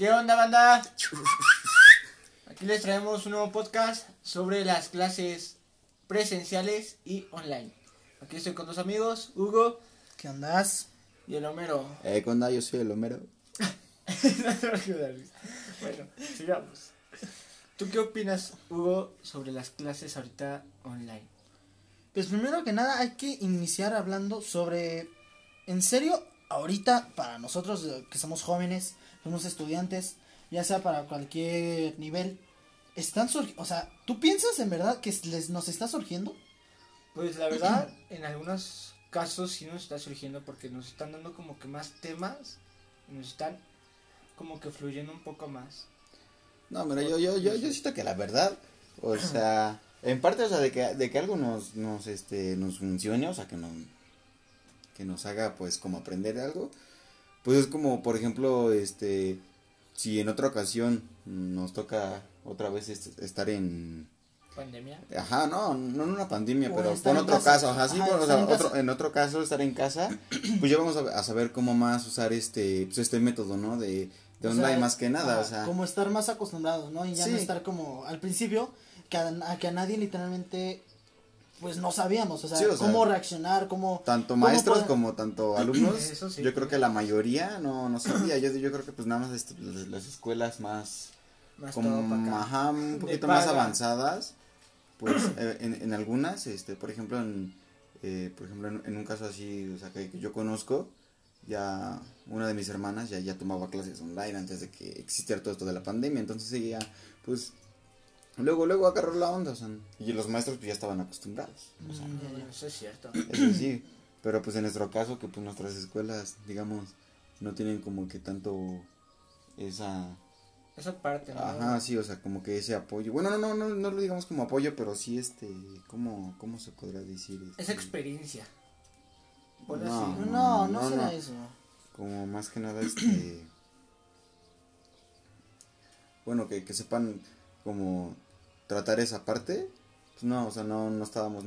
¿Qué onda, banda? Aquí les traemos un nuevo podcast sobre las clases presenciales y online. Aquí estoy con dos amigos, Hugo ¿Qué andas? y el Homero. Eh, ¿qué onda? Yo soy el Homero. bueno, sigamos. ¿Tú qué opinas, Hugo, sobre las clases ahorita online? Pues primero que nada hay que iniciar hablando sobre, en serio, ahorita para nosotros que somos jóvenes, somos estudiantes, ya sea para cualquier nivel, están surgiendo, o sea, ¿tú piensas en verdad que les nos está surgiendo? Pues la verdad, en algunos casos sí nos está surgiendo porque nos están dando como que más temas y nos están como que fluyendo un poco más. No, mira, yo, yo, yo, yo siento que la verdad, o sea, en parte, o sea, de que, de que algo nos, nos, este, nos funcione, o sea, que nos, que nos haga, pues, como aprender algo, pues es como, por ejemplo, este, si en otra ocasión nos toca otra vez est- estar en, Pandemia. Ajá, no, no en una pandemia, O pero con en otro casa. caso, ajá, sí, Ajá, bueno, o sea, en otro, en otro caso estar en casa, pues ya vamos a, a saber cómo más usar este, pues este método, ¿no? De, de O online sea, más que nada, ajá, o sea. Como estar más acostumbrados, ¿no? Y ya no estar como al principio, que a, a que a nadie literalmente, pues no sabíamos, o sea, Sí, o sea, cómo reaccionar, cómo... Tanto cómo maestros poder- como tanto alumnos, Eso sí. yo creo que la mayoría no, no sabía, yo, yo creo que pues nada más este, las, las escuelas más, Más como, ajá, un poquito más avanzadas, pues eh, en, en algunas, este, por ejemplo, en, eh, por ejemplo, en, en un caso así, o sea, que, que yo conozco, ya una de mis hermanas ya, ya tomaba clases online antes de que existiera todo esto de la pandemia, entonces ella, pues, luego, luego agarró la onda, o sea, y los maestros pues ya estaban acostumbrados, o sea, Mm, ya, ya. Eso es cierto. eso sí, pero pues en nuestro caso que pues nuestras escuelas, digamos, no tienen como que tanto esa Esa parte, ¿no? Ajá, sí, o sea, como que ese apoyo. Bueno, no, no, no, no lo digamos como apoyo, pero sí este, ¿cómo, cómo se podrá decir? Este, Esa experiencia. No. No, no, no, será no. eso. Como más que nada este, bueno, que, que sepan como tratar esa parte. Pues no, o sea, no, no estábamos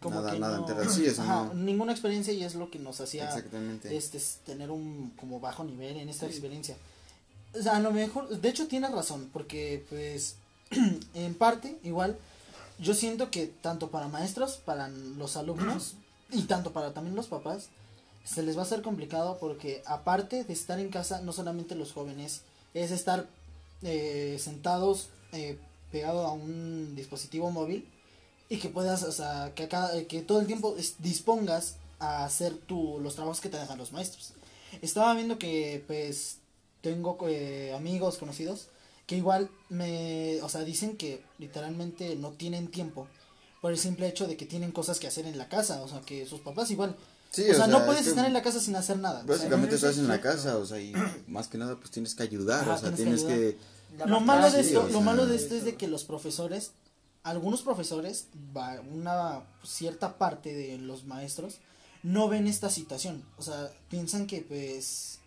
Como nada, que nada no-. Sí, eso Ajá, no. ninguna experiencia y es lo que nos hacía este es tener un como bajo nivel en esta experiencia. O sea, a lo mejor, de hecho tienes razón, porque pues en parte igual yo siento que tanto para maestros, para los alumnos y tanto para también los papás se les va a hacer complicado porque aparte de estar en casa, no solamente los jóvenes, es estar eh, sentados eh, pegado a un dispositivo móvil y que puedas, o sea, que, cada, que todo el tiempo dispongas a hacer tu, los trabajos que te dejan los maestros. Estaba viendo que, pues, tengo eh, amigos conocidos que igual me, o sea, dicen que literalmente no tienen tiempo por el simple hecho de que tienen cosas que hacer en la casa, o sea, que sus papás igual. Sí, o, sea, no es puedes que estar en la casa sin hacer nada. o sea, Básicamente estás es en la casa, o sea, y más que nada pues tienes que ayudar, Ajá, o sea, tienes tienes que que... Lo malo de esto, o lo sea, malo de esto es de que los profesores, algunos profesores, va- una cierta parte de los maestros, no ven esta situación. O sea, piensan que pues,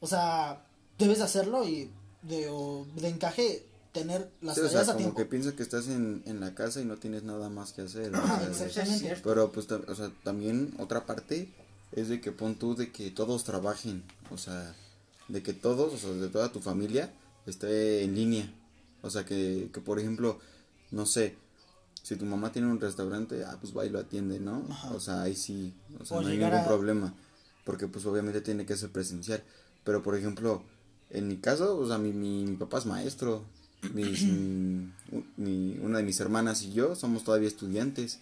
o sea, debes hacerlo y de, o de encaje tener las Sí, o tareas sea, a como tiempo. que piensas que estás en, en la casa y no tienes nada más que hacer. o sea, exactamente. Pero pues, ta- o sea, también otra parte es de que pon tú de que todos trabajen, o sea, de que todos, o sea, de toda tu familia esté en línea. O sea, que, que por ejemplo, no sé, si tu mamá tiene un restaurante, ah, pues va y lo atiende, ¿no? Ajá. O sea, ahí sí, o sea, O no hay ningún a- problema, porque pues obviamente tiene que ser presencial. Pero por ejemplo, en mi caso, o sea, mi, mi, mi papá es maestro, mis, mi- mi- una de mis hermanas y yo somos todavía estudiantes.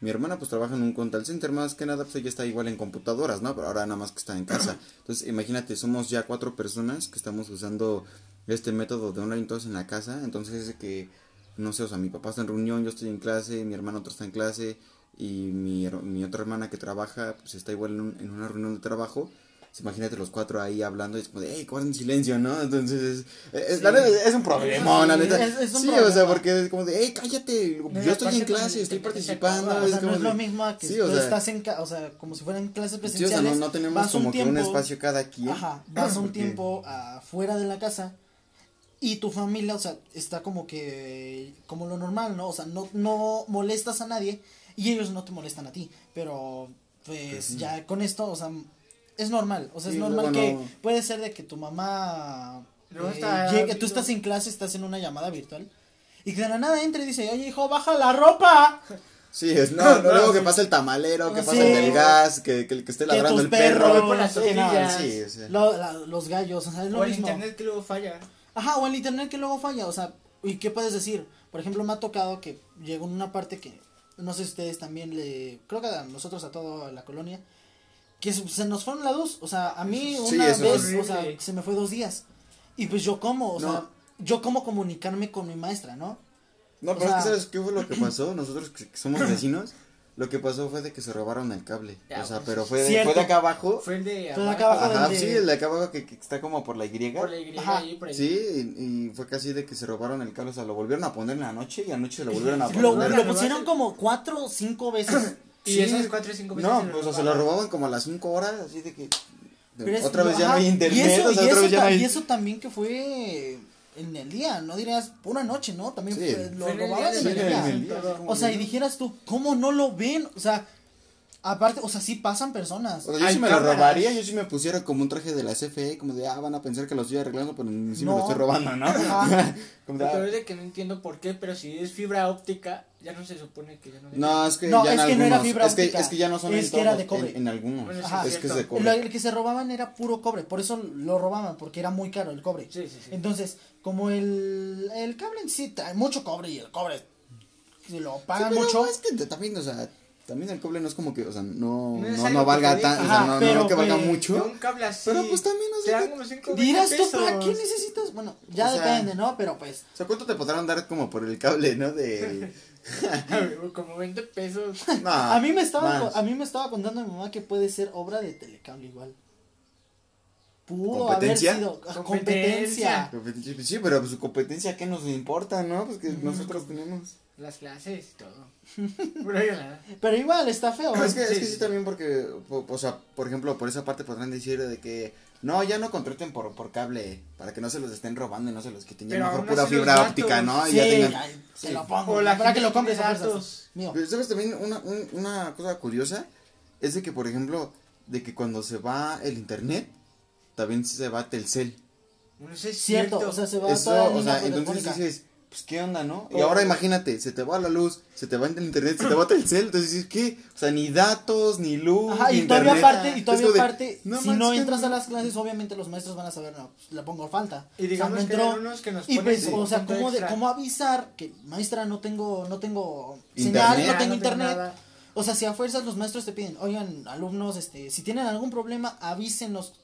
Mi hermana pues trabaja en un contact center, más que nada pues ella está igual en computadoras, ¿no? Pero ahora nada más que está en casa. Entonces imagínate, somos ya cuatro personas que estamos usando este método de online todos en la casa. Entonces es que, no sé, o sea, mi papá está en reunión, yo estoy en clase, mi hermano otro está en clase y mi, mi otra hermana que trabaja pues está igual en, un- en una reunión de trabajo. Pues, imagínate los cuatro ahí hablando y es como de, hey, guarden silencio, ¿no? Entonces, es, es- la neta, es un problema, la Sí, neta. es- es un sí, o sea, problema. porque es como de, hey, cállate, yo estoy en clase, estoy participando. O sea, no como es lo mismo a que Sí, tú sea, estás en o sea, como si fueran clases Sí, o presenciales. sea, no, no tenemos vas un como que un tiempo- espacio cada quien. Ajá, vas un tiempo afuera de la casa y tu familia, o sea, está como que como lo normal, ¿no? O sea, no, no molestas a nadie y ellos no te molestan a ti, pero pues Pues sí. ya con esto, o sea, es normal, o sea, es normal que no. puede ser de que tu mamá Luego eh, está llegue- tú estás en clase, estás en una llamada virtual y que de la nada entre y dice, oye hijo, baja la ropa. Sí, es, no, No, no, luego que pasa el tamalero, que Sí. pasa el del gas, que, que, que esté Que ladrando tus el perro. perros, sí, no. Sí, lo- la- los gallos, o sea, es lo O el internet que luego falla. Ajá, o el internet que luego falla, o sea, ¿y qué puedes decir? Por ejemplo, me ha tocado que llegó en una parte que, no sé si ustedes también le, creo que a nosotros, a toda la colonia, que se nos fueron la luz, o sea, a mí Sí, una vez, o sea, se me fue dos días, y pues yo cómo, o No. sea, yo cómo comunicarme con mi maestra, ¿no? No, O pero es sea- que ¿sabes qué fue lo que pasó? Nosotros que somos vecinos, lo que pasó fue de que se robaron el cable. Ya, o sea, pues, pero fue de, fue de acá abajo. Fue el de acá abajo. Ajá, de- sí, el de acá abajo que, que está como por la Y. Por la Y ahí, por ahí. Sí, y, y fue casi de que se robaron el cable, o sea, lo volvieron a poner en la noche y anoche se lo volvieron a poner. Lo, lo pusieron como cuatro o cinco veces. Y Sí. esas cuatro o cinco veces No, pues o sea, se lo robaban como a las 5 horas, así de que... de- Pero es- otra vez ya no hay internet, y eso, o sea, y otra eso vez ya no ta- hay... y eso también que fue en el día, no dirías pura noche, ¿no? También Sí. lo Fue en el robaban día en en el día, O sea, y dijeras tú, ¿cómo no lo ven? O sea, aparte, o sea, sí pasan personas. O sea, yo Hay sí me lo robaría, yo sí me pusiera como un traje de la CFE, como de, ah, van a pensar que lo estoy arreglando, pero ni sí me No. lo estoy robando, ¿no? Ajá. como de, Lo ah, peor es de que no entiendo por qué, pero si es fibra óptica, ya no se supone que ya no. No, es que No, ya es en que no era algunos, fibra es que, óptica, es que ya no son es en que era de cobre. En, en algunos, Bueno, sí, Ajá. es que es de cobre. El, el que se robaban era puro cobre, por eso lo robaban, porque era muy caro el cobre. Sí, sí, sí. Entonces, como el, el cable en sí trae mucho cobre y el cobre, si lo Sí, pagan pero mucho, es que te- también, o sea, también el cobre no es como que, o sea, no, No valga tan, o sea, no, no que valga pues, mucho. un cable así. Pero, pues, también, o sea, dan como cinco dirás tú. ¿para qué necesitas? Bueno, ya O sea, depende, ¿no? Pero pues, O sea, ¿cuánto te podrán dar como por el cable, no? De... como 20 pesos. No, a mí me estaba más. a mí me estaba contando mi mamá que puede ser obra de telecable igual. Pudo haber ¿Competencia? sido ah, Competencia. competencia. Sí, pero pues su competencia, ¿qué nos importa, no? Pues que nosotros tenemos. Las clases y todo. Pero igual está feo. No, es que, es Sí, que sí. también porque, po- o sea, por ejemplo, por esa parte podrán decir de que no, ya no contraten por, por cable para que no se los estén robando y no se los quiten. Ya Pero mejor pura fibra datos- óptica, ¿no? Y Sí, ya tengan... ay, te sí. lo pongo. O la para que lo compres datos. Mío. Pero, ¿Sabes también una, un- una cosa curiosa? Es de que, por ejemplo, de que cuando se va el internet, también se va Telcel. No sé si es Cierto, cierto. o sea, se va Eso, toda la o sea, entonces dices, pues, ¿qué onda, no? Y ahora imagínate, se te va la luz, se te va el internet, se te va Telcel, entonces dices, ¿qué? O sea, ni datos, ni luz, Ajá, ni y todavía internet. aparte, y todavía de, aparte, no si no que entras no- a las clases, obviamente los maestros van a saber, no, pues, le pongo falta. Y digamos o sea, no que hay entró. unos que nos Y pues, o sea, ¿cómo, de. ¿cómo avisar que, maestra, no tengo, no tengo Internet. señal, no tengo no tengo internet? O sea, si a fuerzas los maestros te piden, oigan, alumnos, este, si tienen algún problema, avísenos.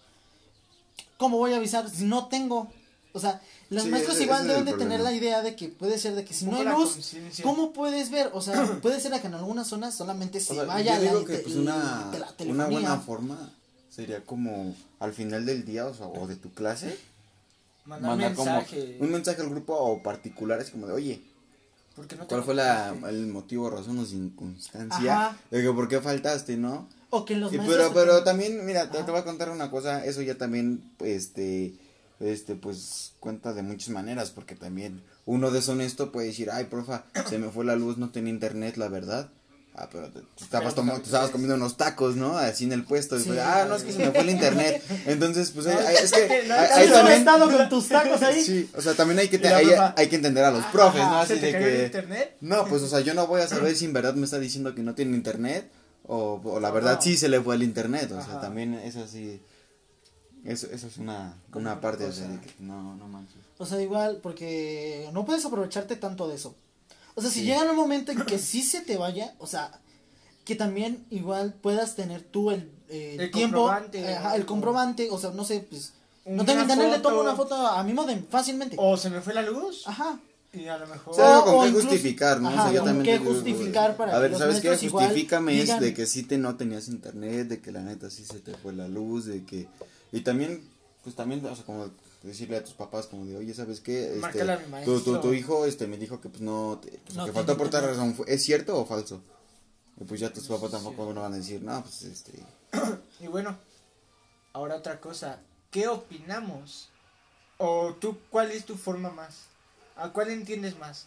¿Cómo voy a avisar si no tengo? O sea, los Sí, maestros ese- igual deben de tener la idea de que puede ser de que si no hay la luz. ¿cómo puedes ver? O sea, puede ser que en algunas zonas solamente se O sea, vaya yo la, digo que te- pues una, la una buena forma sería como al final del día o, sea, o de tu clase Mandar mandar mensaje. como un mensaje al grupo o particular así como de oye no cuál te fue la, el motivo razón o circunstancia Ajá. de que por qué faltaste no O que los Y maestros pero pero también mira te, te voy a contar una cosa eso ya también este este pues cuenta de muchas maneras porque también uno deshonesto puede decir ay profa se me fue la luz no tenía internet la verdad Ah, pero te, te estabas, tomo- te estabas comiendo unos tacos, ¿no? Así en el puesto. Y Sí. pues, ah, no, es que se me fue el internet. Entonces, pues, es que No, no, también. estado con tus tacos ahí? Sí, o sea, también hay que, te- hay, hay que entender a los profes, ¿no? Así ¿se te de cayó el que. internet? No, pues, o sea, yo no voy a saber si en verdad me está diciendo que no tiene internet o, o la verdad No. sí se le fue el internet. O sea, Ajá. también eso sí. Eso, eso es una, una parte cosa. de que no, no manches. O sea, igual, porque no puedes aprovecharte tanto de eso. O sea, si Sí. llega un momento en que sí se te vaya, o sea, que también igual puedas tener tú el, eh, El tiempo, comprobante, eh, ajá, el comprobante, o sea, no sé, pues, no tengo internet, le tomo una foto a mi modem fácilmente. O se me fue la luz. Ajá. Y a lo mejor. O sea, algo o con qué incluso- justificar, ¿no? ajá, o sea, yo con también qué justificar para A ver, ¿sabes qué? Justifícame es digan- de que sí te no tenías internet, de que la neta sí se te fue la luz, de que... Y también, pues también, o sea, como decirle a tus papás como de, oye, ¿sabes qué? Este, Márcale a mi tu, maestro. tu, tu hijo este, me dijo que pues no, te- pues, No que faltó por tal razón. ¿Fue- ¿Es cierto o falso? Y pues ya tus papás tampoco no van a decir, no, pues este... Y bueno, ahora otra cosa. ¿Qué opinamos? O tú, ¿cuál es tu forma más? ¿A cuál entiendes más?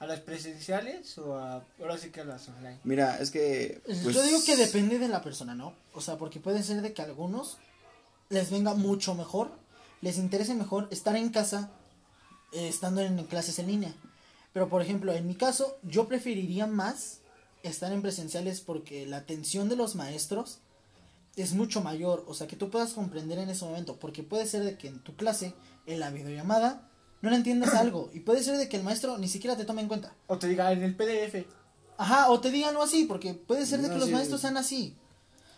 ¿A las presenciales o a, ahora sí que a las online? Mira, es que... Pues, Yo digo que depende de la persona, ¿no? O sea, porque puede ser de que algunos les venga mucho mejor, les interese mejor estar en casa eh, estando en clases en línea. Pero, por ejemplo, en mi caso, yo preferiría más estar en presenciales porque la atención de los maestros es mucho mayor. O sea, que tú puedas comprender en ese momento. Porque puede ser de que en tu clase, en la videollamada, no le entiendas algo. Y puede ser de que el maestro ni siquiera te tome en cuenta. O te diga en el PDF. Ajá, o te digan algo así, porque puede ser de No, que los maestros sean así.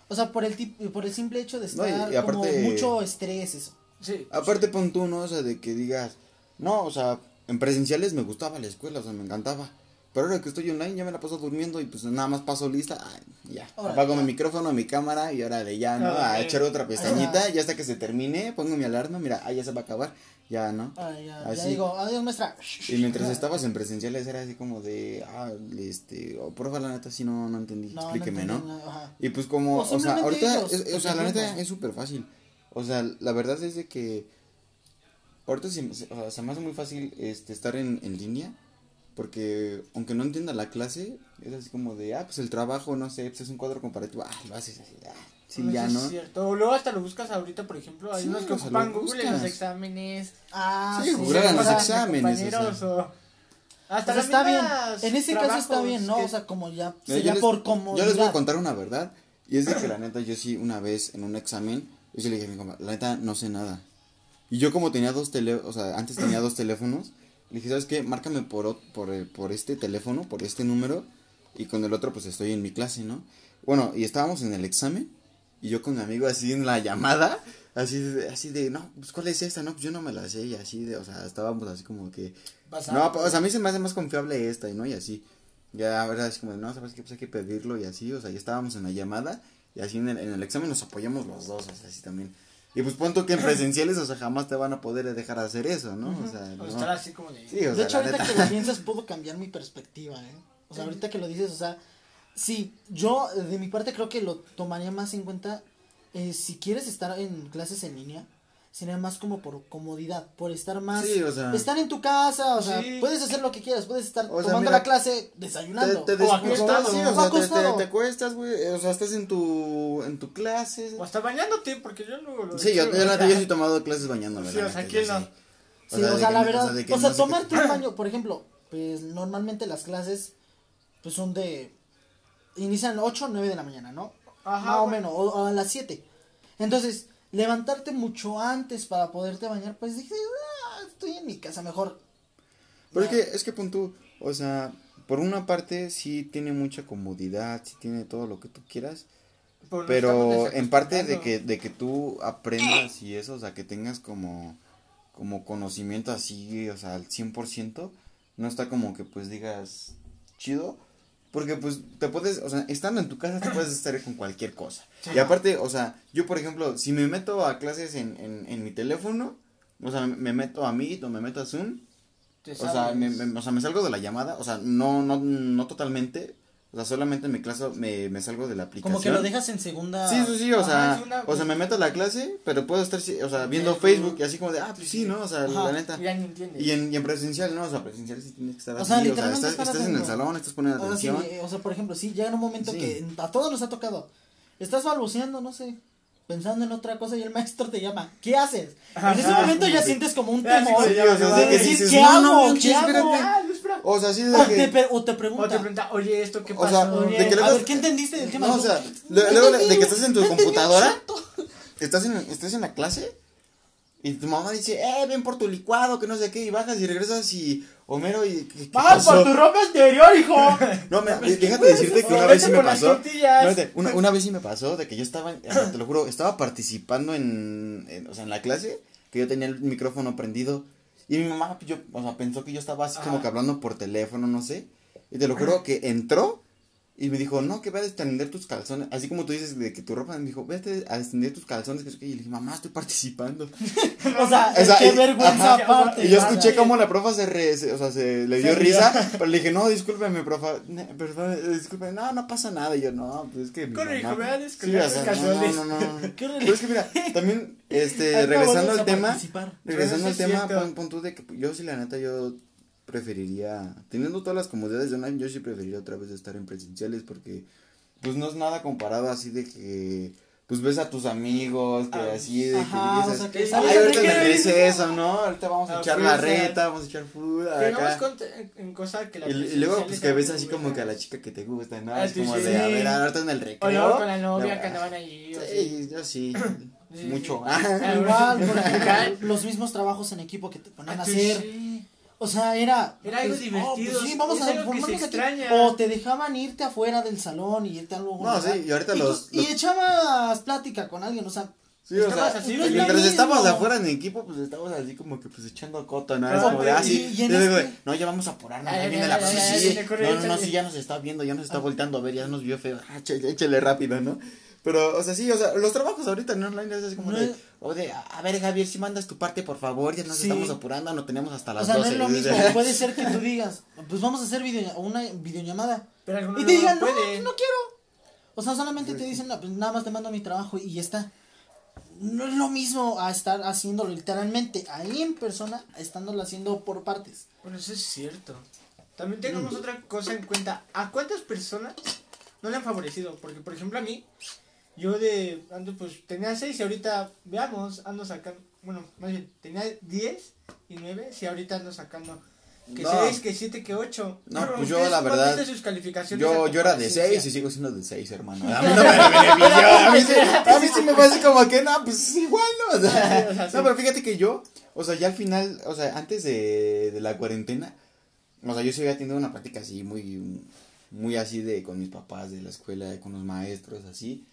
O sea, por el tip- por el simple hecho de No, y- estar y aparte- como mucho estrés eso. Sí. Aparte pon tú, ¿no? O sea, de que digas, no, o sea, en presenciales me gustaba la escuela, o sea, me encantaba. Pero ahora que estoy online ya me la paso durmiendo y pues nada más paso lista, ay, ya. Ahora, Apago ya. mi micrófono, mi cámara y ahora de ya, ¿no? A echar otra pestañita, Ajá. ya hasta que se termine, pongo mi alarma, mira, ah, ya se va a acabar, ya, ¿no? Ah, ya, ya Así. digo, adiós maestra. Y mientras estabas en presenciales era así como de, ah, este, oh, profe, la neta sí no, no entendí, No, explíqueme, ¿no? entendí nada, ajá. Y pues como, O o, sea, ahorita, ellos, es- o sea, la neta es súper fácil. O sea, la verdad es de que ahorita se, o sea, se me hace muy fácil este, estar en, en línea. Porque aunque no entienda la clase, es así como de, ah, pues el trabajo, no sé, pues es un cuadro comparativo, ah, lo haces así, ah, sí, ya, es ¿no? cierto. O luego hasta lo buscas ahorita, por ejemplo. Hay Sí, unos que o sea, ocupan lo Google en los exámenes. Ah, Sí, sí, jugar en o los sea, exámenes, compañeros o o... Hasta pues las está bien. En ese caso está bien, ¿no? que- O sea, como ya Mira, yo les- por comodidad. Yo les voy a contar una verdad. Y es de que la neta, yo sí, una vez en un examen, yo sí le dije a mi compa, la neta, no sé nada. Y yo como tenía dos teléfonos, o sea, antes tenía dos teléfonos, le dije, ¿sabes qué? Márcame por, por, el- por este teléfono, por este número, y con el otro pues estoy en mi clase, ¿no? Bueno, y estábamos en el examen, y yo con mi amigo así en la llamada, así de, así de, no, pues ¿cuál es esta? No, pues yo no me la sé, y así de, o sea, estábamos así como que... Pasando. No, pues, sea, a mí se me hace más confiable esta, y ¿no? Y así. Ya, verdad, así como, de, no, sabes qué, pues hay que pedirlo y así, o sea, ya estábamos en la llamada y así en el, en el examen nos apoyamos los dos, o sea, así también. Y pues punto que en presenciales, o sea, jamás te van a poder dejar hacer eso, ¿no? O sea, O no. estar así como de... Sí, o De sea, hecho, ahorita neta. que lo piensas, puedo cambiar mi perspectiva, ¿eh? O sea, ahorita que lo dices, o sea, sí, yo de mi parte creo que lo tomaría más en cuenta eh, si quieres estar en clases en línea, sería más como por comodidad, por estar más... Sí, o sea. Estar en tu casa, o sea, Sí. puedes hacer lo que quieras, puedes estar O sea, tomando mira, la clase Te, desayunando. te O des- acostado. sí, O o sea, te, te, te acuestas, güey, o sea, estás en tu, en tu clase. O hasta bañándote, porque yo luego lo Sí, yo, hecho, yo, la o yo sí he tomado clases bañándome. Sí, o sea, neta, ¿quién yo no? sí. O sea, la verdad, o sea, tomarte un baño, por ejemplo, pues normalmente las clases, pues son de, inician 8 o 9 de la mañana, ¿no? Ajá, Más o menos, o, o a las 7. Entonces, levantarte mucho antes para poderte bañar, pues dije, "Ah, estoy en mi casa mejor. Pero es que, es que pon tú, o sea, por una parte sí tiene mucha comodidad, sí tiene todo lo que tú quieras, Pues pero en parte de que, de que tú aprendas y eso, o sea, que tengas como, como conocimiento así, o sea, al 100%, no está como que pues digas chido, porque pues te puedes, o sea, estando en tu casa te puedes estar con cualquier cosa. Y aparte, o sea, yo por ejemplo, si me meto a clases en, en, en mi teléfono, o sea, me meto a Meet o me meto a Zoom, o sea, me, me- o sea, me salgo de la llamada, o sea, no, no, no totalmente, o sea, solamente me, claso, me, me salgo de la aplicación. Como que lo dejas en segunda. Sí, sí, sí, o Ajá, sea, una- o sea, me meto a la clase, pero puedo estar, o sea, viendo Facebook. Facebook y así como de, ah, pues sí, ¿no? O sea, Ajá. la neta. Ya ni entiendes. Y en, y en presencial, ¿no? O sea, presencial sí tienes que estar O así, sea, o sea, estás, estás en el salón, estás poniendo O sí, atención. o sea, por ejemplo, sí, llega en un momento Sí. que a todos nos ha tocado. Estás balbuceando, no sé, pensando en otra cosa y el maestro te llama. ¿Qué haces? en ese momento ya sientes como un sí, temor de decir, ¿qué hago? ¿Qué hago? Ah. O sea, sí de O te, que... pre- o te O pregunta. te pregunta, oye, ¿esto qué O pasó? sea, de que a luego- ver, ¿qué entendiste del tema? No, o sea, "No luego, de que estás en tu computadora, santo". estás en, estás en la clase y tu mamá dice, eh, ven por tu licuado, que no sé qué, y bajas y regresas y Homero y... ¿qué, qué ¡Ah, pasó? por tu ropa exterior, hijo! No, me, déjate decirte que una vez sí me pasó. una, una vez sí me pasó de que yo estaba, te lo juro, estaba participando en, en- o sea, en la clase, que yo tenía el micrófono prendido. Y mi mamá, yo, o sea, pensó que yo estaba así como que hablando por teléfono, no sé. Y te lo juro que entró y me dijo, no, que ve a extender tus calzones. Así como tú dices de que tu ropa, me dijo, vete a extender tus calzones. Y le dije, mamá, estoy participando. O sea, O sea, qué y- vergüenza ajá, aparte. Y yo escuché como la profa se, re, se- o sea, se le dio risa, pero le dije, no, discúlpeme, profa, ne- perdón, eh, discúlpeme, no, no pasa nada, y yo, no, pues es que Corre, mamá- hijo, ve a Sí, o sea, no, no, no, no. Pero es que mira, también, este, regresando al tema, regresando al tema, pon, pon tú de que yo sí, la neta, yo, preferiría, teniendo todas las comodidades de online, yo sí preferiría otra vez estar en presenciales porque pues no es nada comparado así de que pues ves a tus amigos que Ah, así de ajá, que o dices, sea, que "Ay, ahorita el que- receso, ¿no? Ahorita vamos a Ah, echar la reta, vamos a echar food acá. en, en cosa que la Y, y luego pues que ves así como que a la chica que te gusta, ¿no? Ah, es como sí. de, a ver, ahorita en el O recreo. luego con la novia No, que andaban allí. o. Sí, yo sí, Sí, mucho. sí. Ah, Igual, porque los mismos trabajos en equipo que te ponían a Ah, sí, hacer. O sea, era. Era algo pues, divertido, sí, vamos es a algo que formarnos aquí. extraña. O te dejaban irte afuera del salón y irte a algún No, lugar. sí, y ahorita y los- tú- los- Y echabas plática con alguien, o sea. Sí, o sea, así, no mientras mismo. estábamos afuera en equipo, pues estábamos así como que pues echando coto, ¿no? Claro, como de, ah, y- sí, y en y luego, este- no, ya vamos a apurarnos, ay, viene la sí, sí, no, no, no, sí, ya nos está viendo, ya nos está volteando a ver, ya nos vio feo, ah, échale, échale rápido, ¿no? Pero, o sea, sí, o sea, los trabajos ahorita en online es así como No de, es- o de, a ver, Javier, si mandas tu parte, por favor, ya nos Sí. estamos apurando, no tenemos hasta las o sea, 12. no es lo mismo. Puede ser que tú digas, pues vamos a hacer video, una videollamada. Pero Y te no digan, no, pueden. no quiero. O sea, solamente te dicen, no, pues nada más te mando mi trabajo y ya está. No es lo mismo a estar haciéndolo literalmente ahí en persona, estándolo haciendo por partes. Bueno, eso es cierto. También tengamos otra cosa en cuenta. ¿A cuántas personas no le han favorecido? Porque, por ejemplo, a mí, yo de, ando, pues, tenía 6 y ahorita, veamos, ando sacando, bueno, más bien, tenía 10 y 9, si ahorita ando sacando que No. 6, que 7, que 8. No, pues yo, la verdad, sus calificaciones Yo, yo era de comparecencia? 6 y sigo siendo de 6, hermano. A mí no me benefició. A mí, sí, a mí sí me así como que, no, pues igual, ¿no? O sea, O sea, sí. no, pero fíjate que yo, o sea, ya al final, o sea, antes de, de la cuarentena, o sea, yo sí había tenido una práctica así muy, muy así de con mis papás de la escuela, con los maestros, así,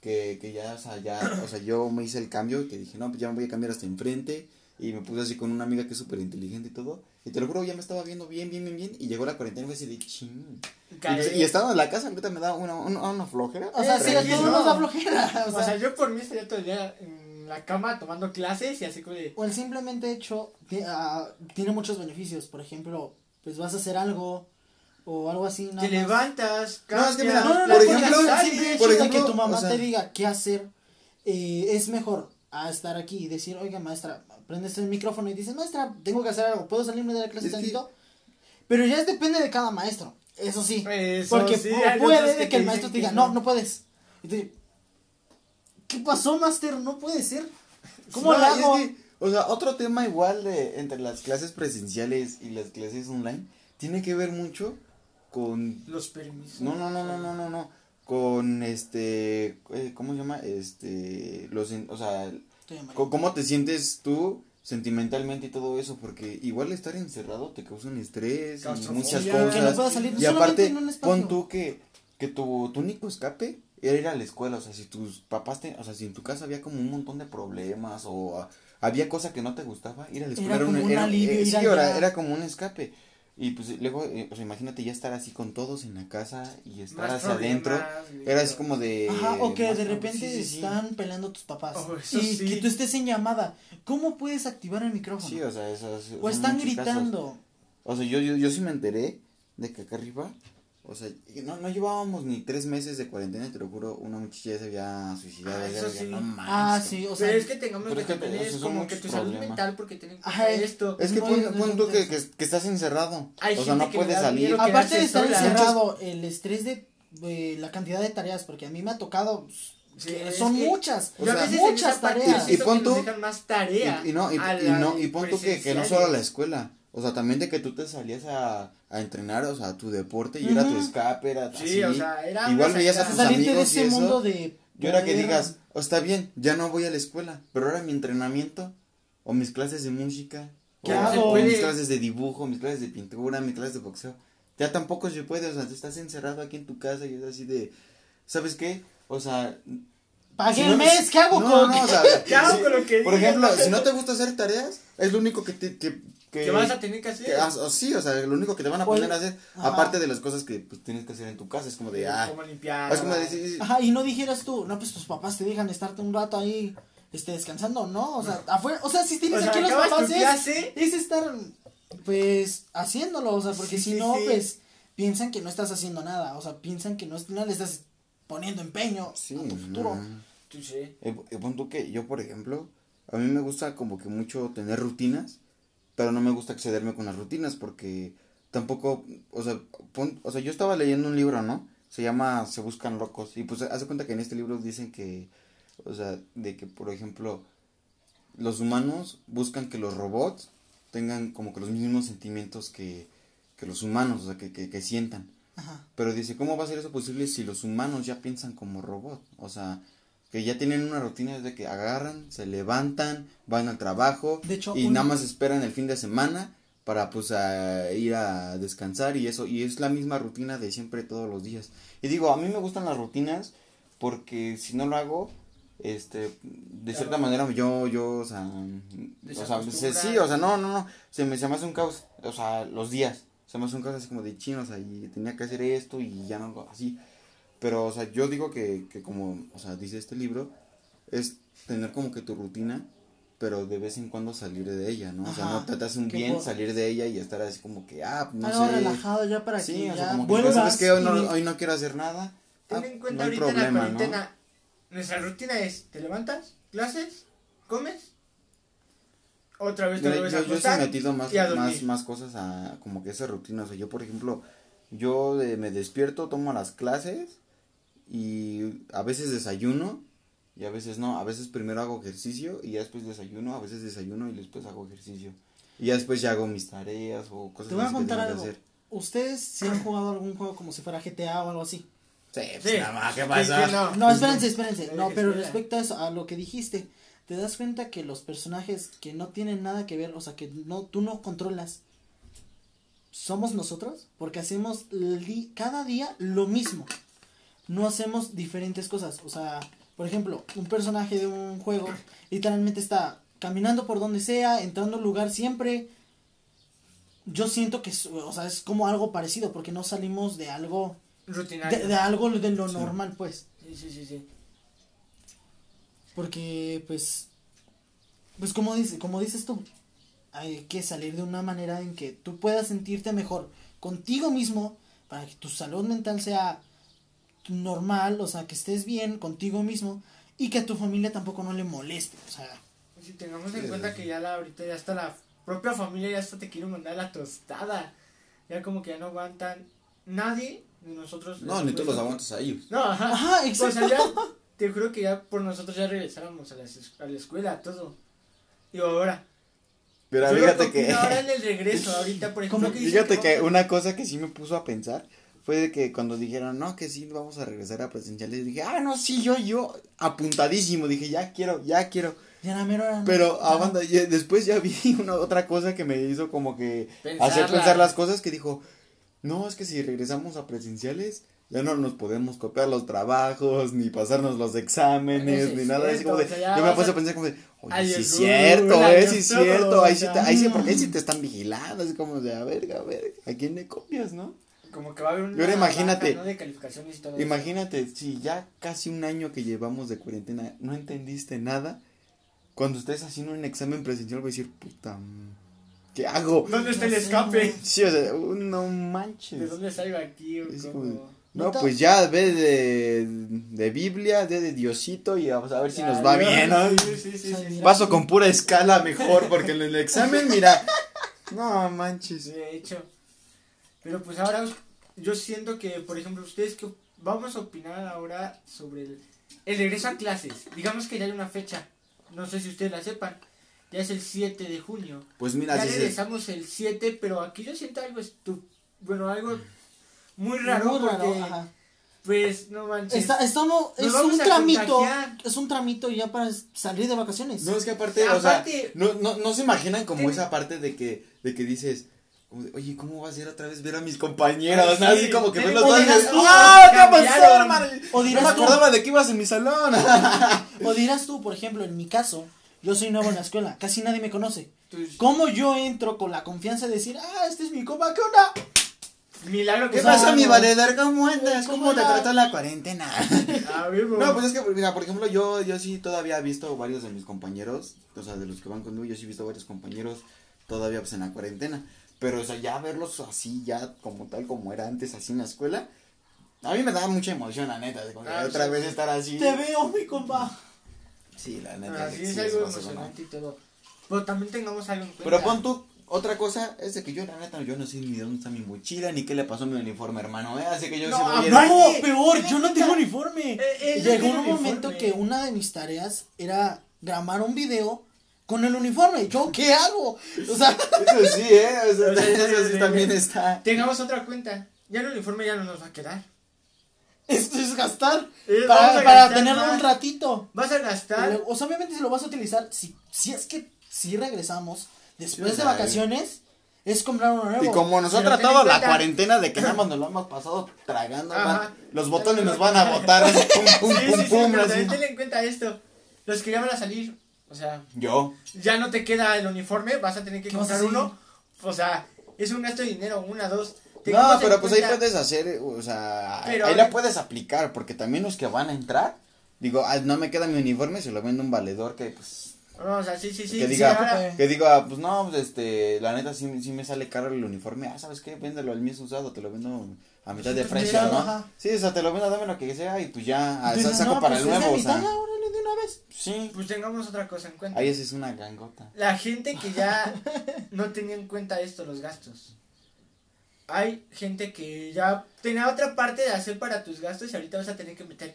que, que ya, o sea, ya, o sea, yo me hice el cambio y que dije, no, pues ya me voy a cambiar hasta enfrente. Y me puse así con una amiga que es súper inteligente y todo. Y te lo juro, ya me estaba viendo bien, bien, bien, bien. Y llegó la cuarentena y fue así de ching. Cae. Y, y estando en la casa, ahorita me da una, una, una flojera. O sea, Eh, sí, a sí, todos no. nos da flojera. O O sea, yo por mí estaría todo el día en la cama tomando clases y así como de... o el simplemente hecho ah, tiene muchos beneficios. Por ejemplo, pues vas a hacer algo o algo así. Nada Te más. levantas, No, es que cambias, mira, No, no, por ejemplo, simple por de ejemplo, que tu mamá o sea- te diga qué hacer eh, es mejor a estar aquí y decir, oiga maestra, prendes el micrófono y dices, maestra, tengo que hacer algo, ¿puedo salirme de la clase que- tantito? Pero ya depende de cada maestro, eso sí. Eso porque sí, puede que te que el maestro te diga, no. no, puedes. Y tú, ¿qué pasó, master? No puede ser. ¿Cómo lo hago? es o sea, otro tema igual de entre las clases presenciales y las clases online tiene que ver mucho con Los permisos. no, no, no, no, no, no, no, con este eh, ¿cómo se llama? Este los o sea, cómo te sientes tú sentimentalmente y todo eso, porque igual estar encerrado te causa un estrés y muchas cosas. Que no puedas salir Y aparte, pon tú que, que tu, tu único escape era ir a la escuela, o sea, si tus papás, te, o sea, si en tu casa había como un montón de problemas o ah, había cosa que no te gustaba, ir a la escuela Era un alivio eh, sí, era, era como un escape. Y pues luego, eh, o sea, imagínate ya estar así con todos en la casa y estar Más hacia adentro. Era así como de... Ajá, o que de repente sí, sí, sí. están peleando tus papás. Oh, y sí. que tú estés en llamada. ¿Cómo puedes activar el micrófono? Sí, o sea, eso, eso- o están casos. gritando. O sea, yo, yo, yo sí me enteré de que acá arriba, o sea, no, no llevábamos ni tres meses de cuarentena, te lo juro, una muchacha ya se había suicidado. Ah, ya eso sí. "No manches". Ah, sí, o sea. Pero es que tengamos que es que también esos es como que tu salud mental porque tienen Ajá, esto. Es que No, pon, no, pon no, tú no, que, que, que estás encerrado. Hay o sea, no puedes salir. Aparte de estar sola. encerrado, el estrés de eh, la cantidad de tareas, porque a mí me ha tocado. pues, Sí, son que muchas. O sea, veces muchas tareas. Y- y pon tú- dejan más tarea. Y, y no, y, no, y pon tú que, que no solo a la escuela. O sea, también de que tú te salías a, a entrenar, o sea, a tu deporte y era tu escape, era Sí, así. o sea, era Igual veías a tus Salirte de amigos y ese eso. mundo de. Yo era que digas, o está bien, ya no voy a la escuela, pero ahora mi entrenamiento, o mis clases de música, ¿Qué o hago? mis clases de dibujo, mis clases de pintura, mis clases de boxeo, ya tampoco se puede, o sea, tú estás encerrado aquí en tu casa y es así de, ¿sabes qué? O sea, Pagué si el no- mes, ¿qué hago no, con.? no, o sea, ¿Qué hago con lo que Por ejemplo, si no te gusta hacer tareas, es lo único que te, que, que, que vas a tener que hacer. que o sí, o sea, lo único que te van a Pues, poner a hacer, ajá. aparte de las cosas que pues, tienes que hacer en tu casa, es como de, ah, Como limpiar. es como de, sí, sí, Ajá, y no dijeras tú, no, pues tus papás te dejan estarte un rato ahí, este, descansando, ¿no? O sea, afuera, o sea, si tienes O sea, aquí los papás, es, es estar, pues, haciéndolo, o sea, porque Sí, si sí, no, sí. pues, piensan que no estás haciendo nada, o sea, piensan que no, no le estás poniendo empeño sí, a tu futuro. no. Sí, sí. Eh, eh, pon tú que yo, por ejemplo, a mí me gusta como que mucho tener rutinas pero no me gusta excederme con las rutinas porque tampoco, o sea, pon- o sea, yo estaba leyendo un libro, ¿no? Se llama Se buscan locos y pues hace cuenta que en este libro dicen que, o sea, de que por ejemplo los humanos buscan que los robots tengan como que los mismos sentimientos que, que los humanos, o sea, que, que, que sientan. Ajá. Pero dice, ¿cómo va a ser eso posible si los humanos ya piensan como robot? O sea, que ya tienen una rutina desde que agarran, se levantan, van al trabajo De hecho, y un- nada más esperan el fin de semana para pues a ir a descansar y eso y es la misma rutina de siempre todos los días. Y digo, a mí me gustan las rutinas porque si no lo hago este de cierta Claro. manera yo yo o sea, o sea se- sí, o sea, no, no, no, se me, se me hace un caos, o sea, los días, se me hace un caos así como de chino, o sea, y tenía que hacer esto y ya no, así, pero, o sea, yo digo que, que como, o sea, dice este libro, es tener como que tu rutina, pero de vez en cuando salir de ella, ¿no? O sea, Ajá. no te te hace un bien por- salir de ella y estar así como que, ah, no Algo sé. relajado ya para sí, que o sea, ya como que, vuelvas. ¿sabes qué? Hoy no, hoy no quiero hacer nada. Ten Ah, en cuenta no hay ahorita en la problema, ¿no? cuarentena, nuestra rutina es, te levantas, clases, comes, otra vez te vuelves yo, a yo sí he acostar metido más, más, más cosas a como que esa rutina. O sea, yo, por ejemplo, yo eh, me despierto, tomo las clases y a veces desayuno y a veces no. A veces primero hago ejercicio y ya después desayuno. A veces desayuno y después hago ejercicio. Y ya después ya hago mis tareas o cosas Te voy a contar tengo que algo. hacer. ¿Ustedes si han jugado algún juego como si fuera GTA o algo así? Sí, Sí. pues nada más, ¿qué Sí, pasa? sí, no. No, espérense, espérense. No, pero respecto a eso, a lo que dijiste, te das cuenta que los personajes que no tienen nada que ver, o sea, que no, tú no controlas, somos nosotros, porque hacemos cada día lo mismo. No hacemos diferentes cosas. O sea, por ejemplo, un personaje de un juego literalmente está caminando por donde sea, entrando al lugar siempre. Yo siento que es, o sea, es como algo parecido, porque no salimos de algo, Rutinario. de, de algo de lo Sí. normal, pues. Sí, sí, sí, sí. Porque, pues, pues como, dice, como dices tú, hay que salir de una manera en que tú puedas sentirte mejor contigo mismo para que tu salud mental sea normal, o sea, que estés bien contigo mismo y que a tu familia tampoco no le moleste, o sea, Si tengamos en Sí, cuenta sí. que ya la ahorita ya está la propia familia ya hasta te quiere mandar la tostada. Ya como que ya no aguantan nadie ni nosotros. No, ni tú los aguantas a ellos. No, ajá. Ajá, O sea, exacto. ya, te juro que ya por nosotros ya regresáramos a la, a la escuela, todo. Y ahora. Pero fíjate que... Ahora en el regreso, ahorita por ejemplo. Que Fíjate que a- una cosa que sí me puso a pensar fue de que cuando dijeron, no, que sí, vamos a regresar a presenciales, dije, ah, no, sí, yo, yo, apuntadísimo, dije, ya quiero, ya quiero. Ya la mera hora, ¿no? Pero Ajá. aguanta, y después ya vi una otra cosa que me hizo como que hacer Pensarla. pensar las cosas que dijo, no, es que si regresamos a presenciales, ya no nos podemos copiar los trabajos, ni pasarnos los exámenes, Eso ni nada. Así cierto, como de, o sea, ya yo me puse a- a pensar como de, oye, Ay, sí es cierto, eh, sí es cierto, ahí sí, te, ahí sí, porque ahí sí te están vigilando, así como de, a ver, a ver, ¿a quién le copias, no? Como que va a haber una. Y ahora imagínate. baja, ¿no? De calificaciones y todo eso. Imagínate, si ya casi un año que llevamos de cuarentena no entendiste nada, cuando estés haciendo un examen presencial voy a decir, puta, ¿qué hago? ¿Dónde está el No escape? Sí, o sea, uh, no manches. ¿De dónde salgo aquí? como- No, pues ya ve de, de Biblia, de, de Diosito y vamos a ver si Ya, nos va bien, ¿no? Sí, sí, sí. Paso con pura escala mejor, porque en el examen, mira, no manches. De hecho. Pero pues ahora yo siento que, por ejemplo, ustedes que vamos a opinar ahora sobre el, el regreso a clases. Digamos que ya hay una fecha. No sé si ustedes la sepan. Ya es el 7 de junio. Pues mira, ya si se- regresamos el 7, pero aquí yo siento algo estu bueno, algo muy raro Muy raro, porque ajá. pues no manches. Está, estamos, es un tramito, es un tramito ya para salir de vacaciones. No, es que aparte, o sea, no, no, no se imaginan como esa parte de que, de que dices, como de, oye, ¿cómo va a ser otra vez ver a mis compañeros? Ay, ¿no? sí. Así como que ven los dos ¡ah, qué pasó, cambiaron". hermano! O No dirás me tú. acordaba de que ibas en mi salón. O dirás tú, por ejemplo, en mi caso, yo soy nuevo en la escuela, casi nadie me conoce. ¿Cómo yo entro con la confianza de decir, ah, este es mi compa, ¿qué onda? milagro que ¿Qué pasa, mi no. valedor? ¿Cómo andas? ¿Cómo ¿Cómo te trata la cuarentena? A ver, No, pues es que, mira, por ejemplo, yo, yo sí todavía he visto varios de mis compañeros, o sea, de los que van conmigo, yo sí he visto varios compañeros todavía pues en la cuarentena, pero, o sea, ya verlos así, ya como tal, como era antes, así en la escuela, a mí me daba mucha emoción, la neta, de Ah, otra sí. vez estar así. Te veo, mi compa. Sí, la neta. Así sí, es eso algo va a ser emocionante y todo. Pero también tengamos algo en cuenta. Pero pon tú, otra cosa es de que yo, la neta, yo no sé ni dónde está mi mochila, ni qué le pasó a mi uniforme, hermano, ¿eh? Así que yo No, sí voy a... No, peor, yo no tengo uniforme. Eh, eh, Llegó un momento uniforme. que una de mis tareas era grabar un video con el uniforme. ¿Yo qué hago? O sea, Eso sí, ¿eh? O sea, eso sí, también está... Tengamos otra cuenta. Ya el uniforme ya no nos va a quedar. esto es gastar Eh, para, para tenerlo más. un ratito. Vas a gastar. O sea, obviamente si lo vas a utilizar, si, si es que si regresamos después Sí, de vacaciones, es comprar uno nuevo. Y como nos ha tratado la cuarentena de que nada más nos lo hemos pasado tragando, van- los botones nos van a botar, pum, pum, Sí, pum, sí, sí, pum, pero así. ten en cuenta esto. Los que ya van a salir, o sea, Yo, ya no te queda el uniforme, vas a tener que ¿Qué vas a comprar uno. O sea, es un gasto de dinero, una, dos. No, pero pues ahí cuenta- puedes hacer, o sea, Pero ahí la puedes aplicar, porque también los que van a entrar, digo, ah, no me queda mi uniforme, se lo vendo a un valedor que, pues, No, o sea, sí, sí, sí. que sí, diga, ahora- que diga, pues no, pues este, la neta sí, sí me sale caro el uniforme, ah, ¿sabes qué? Véndelo al mío usado, te lo vendo a mitad de Pues, precio, mira, ¿no? ajá. Sí, o sea, te lo vendo, dame lo que sea, y pues ya, ah, Dices, saco no, para pues, el es de nuevo, o sea, talla, órale, de una vez. sí, Pues tengamos otra cosa en cuenta. ahí esa es una gangota. La gente que ya no tenía en cuenta esto, los gastos. Hay gente que ya tenía otra parte de hacer para tus gastos y ahorita vas a tener que meter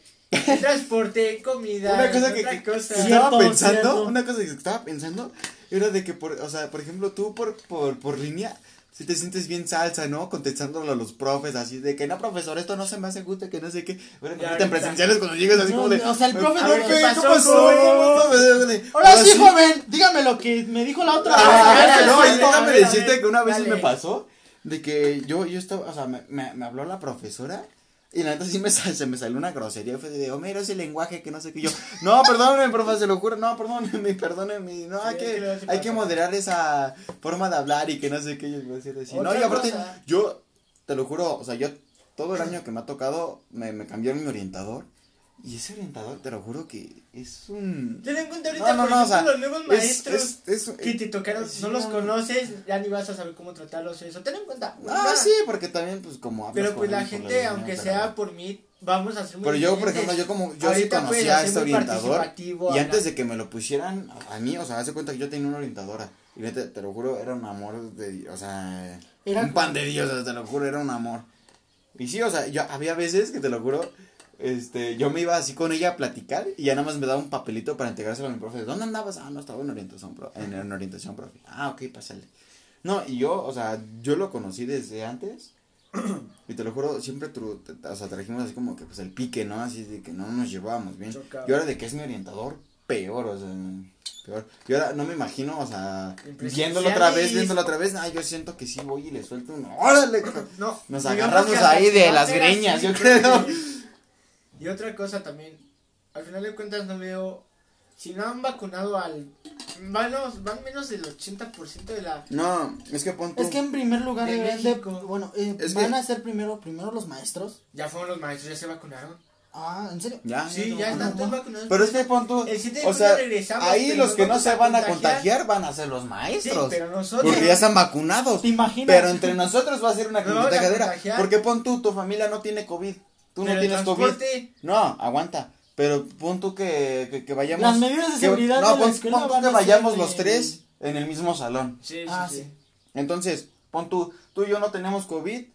transporte, comida, Una cosa que, otra que- cosa. que Cierto, estaba pensando, cierto. una cosa que estaba pensando era de que por, o sea, por ejemplo, tú por por por línea si te sientes bien salsa, ¿no? Contestándolo a los profes así de que no, profesor, esto no se me hace gusto, que no sé qué. Bueno, Ya, ahorita en presenciales cuando llegas así No, como de o sea, el profe, A ver, "Profe, ¿qué ¿qué pasó? Ahora sí, joven, dígame lo que me dijo la otra Ah, vez. no, y déjame decirte que una vez sí me pasó de que yo, yo estaba, o sea, me, me, me habló la profesora y la neta sí me, sal- se me salió una grosería, fue de, Homero, ese lenguaje que no sé qué yo, no, perdóneme, profe, se lo juro, no, perdóneme, perdóneme, no, hay Sí, que, hay que moderar esa forma de hablar y que no sé qué, yo iba a decir así, no, y aparte, yo, te lo juro, o sea, yo, todo el año que me ha tocado, me, me cambió mi orientador, y ese orientador, te lo juro que es un... En cuenta ahorita, No, no, por no, o ejemplo, sea, los nuevos es, maestros es, es, que te tocaron, no los no. conoces, ya ni vas a saber cómo tratarlos eso. Ten en cuenta. Ah, sí, porque también, pues, como hablas Pero pues la gente, aunque pero- sea por mí, vamos a ser muy Pero yo, por ejemplo, yo como, yo sí conocía a este orientador, y antes de que me lo pusieran a mí, o sea, hace cuenta que yo tenía una orientadora, y neta, te lo juro, era un amor de, o sea, Era un pan de Dios, te lo juro, era un amor. Y sí, o sea, yo, había veces que te lo juro, este, yo me iba así con ella a platicar, y ya nada más me daba un papelito para entregárselo a mi profe, ¿dónde andabas? Ah, no, estaba en orientación, pro, en, en orientación, profe. Ah, ok, pásale. No, y yo, o sea, yo lo conocí desde antes, y te lo juro, siempre tru- o sea, trajimos así como que pues el pique, ¿no? Así de que no nos llevábamos bien. Chocaba. Y ahora de que es mi orientador, peor, o sea, peor. Y ahora no me imagino, o sea, viéndolo otra vez, viéndolo otra vez, ah, yo siento que sí voy y le suelto un órale. No, Nos agarramos ahí de las greñas, yo creo. Y otra cosa también, al final de cuentas no veo, si no han vacunado al, van, los- van menos del 80% de la... No, es que pon tú. Es que en primer lugar De deberían de, bueno, eh, Es van que- a ser primero, primero los maestros. Ya fueron los maestros, ya se vacunaron. Ah, ¿en serio? Ya, sí, ya están todos vacunados. Pero es que pon tú, El 7 de o sea, regresamos, ahí los que no se van a contagiar. contagiar van a ser los Sí, maestros. pero nosotros... Porque ya están vacunados. ¿Te imaginas? Pero entre nosotros va a ser una contagiadera. Porque pon tú, tu familia no tiene COVID. Tú pero no tienes COVID. No, aguanta. Pero pon tú que, que, que vayamos. Las medidas de que- seguridad no, de la pon, escuela pon que vayamos los tres en el mismo salón. Sí, sí, Ah, sí. sí. Entonces, pon tú, tú y yo no tenemos COVID,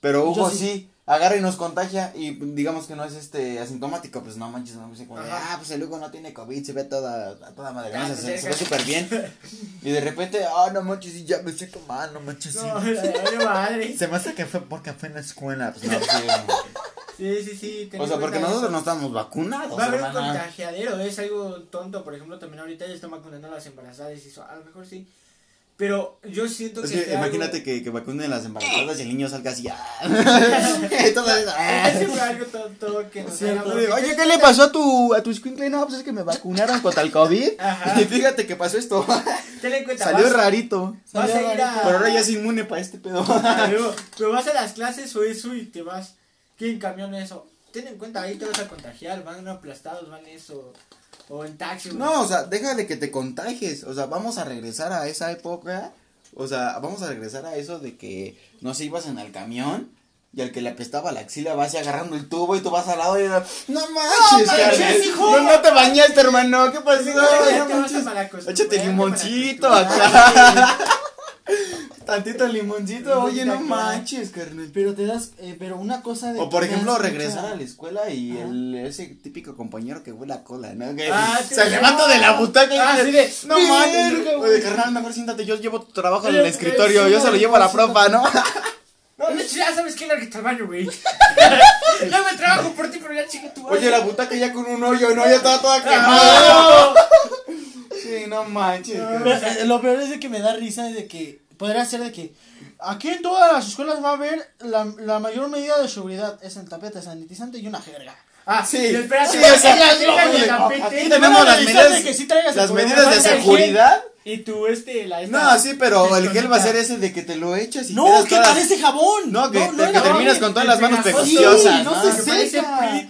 pero Hugo sí. sí. Agarra y nos contagia y digamos que no es este asintomático, pues no manches, no sé como de, Ajá. ah, pues el Hugo no tiene COVID, se ve toda, a toda madre, Ya, se, pues, se- ve súper bien. Y de repente, ah, no manches, y ya me siento mal, no manches. No, madre. Se me hace que fue porque fue en la escuela. Pues no, sí. Sí, sí, sí. O sea, porque nosotros eso. no estamos vacunados. Va a haber un contagiadero, es algo tonto. Por ejemplo, también ahorita ya están vacunando a las embarazadas y eso, a lo mejor sí. Pero yo siento Es que. imagínate algo- que, que vacunen a las embarazadas y el niño salga así. Oye, ¿qué le pasó a tu, a tu escuincle? No, pues es que me vacunaron contra el COVID. Ajá. Y fíjate que pasó esto. Ten en cuenta, Salió vas, rarito. vas a ir a. Pero ahora ya es inmune para este pedo. Pero vas a las clases o eso y te vas. ¿Qué en camión eso? Ten en cuenta, ahí te vas a contagiar, van aplastados, van eso. O en taxi. No, o sea, déjale que te contagies. O sea, vamos a regresar a esa época. O sea, vamos a regresar a eso de que no se ibas en el camión. Y al que le apestaba la axila vas y agarrando el tubo y tú vas al lado y no manches, manches, carnal. hijo. No, no te bañaste, hermano. ¿Qué pasó? No vas a manches. Échate limoncito acá. Tantito limoncito, oye, no manches, carnal. Pero te das, eh, pero una cosa de. O por ejemplo, regresar a la escuela y el, ese típico compañero que huele a cola, ¿no? Que Ah, se sí. levanta de la butaca y Ah, de, no "Verga, manches, güey". oye, carnal, mejor siéntate, yo llevo tu trabajo en el escritorio, sí, yo se lo llevo a la profa, ¿no? No, de hecho, ya sabes que larga al baño, güey. ya me trabajo por ti, pero ya chica tu Oye, la butaca ya con un hoyo, ¿no? Ya estaba toda Ah, quemada. Sí, no manches. Lo peor es de que me da risa de que podría ser de que aquí en todas las escuelas va a haber la, la mayor medida de seguridad es el tapete sanitizante y una jerga. Ah, Sí, y espérate, sí, es. Aquí tenemos las medidas, de que sí traigas el las medidas de seguridad. Y tú, este, la esta. No, sí, pero el gel va a ser ese de que te lo echas y No, que todas- parece jabón. No, que, te- que era- terminas no, con todas las manos Sí, no ¿no? se seca.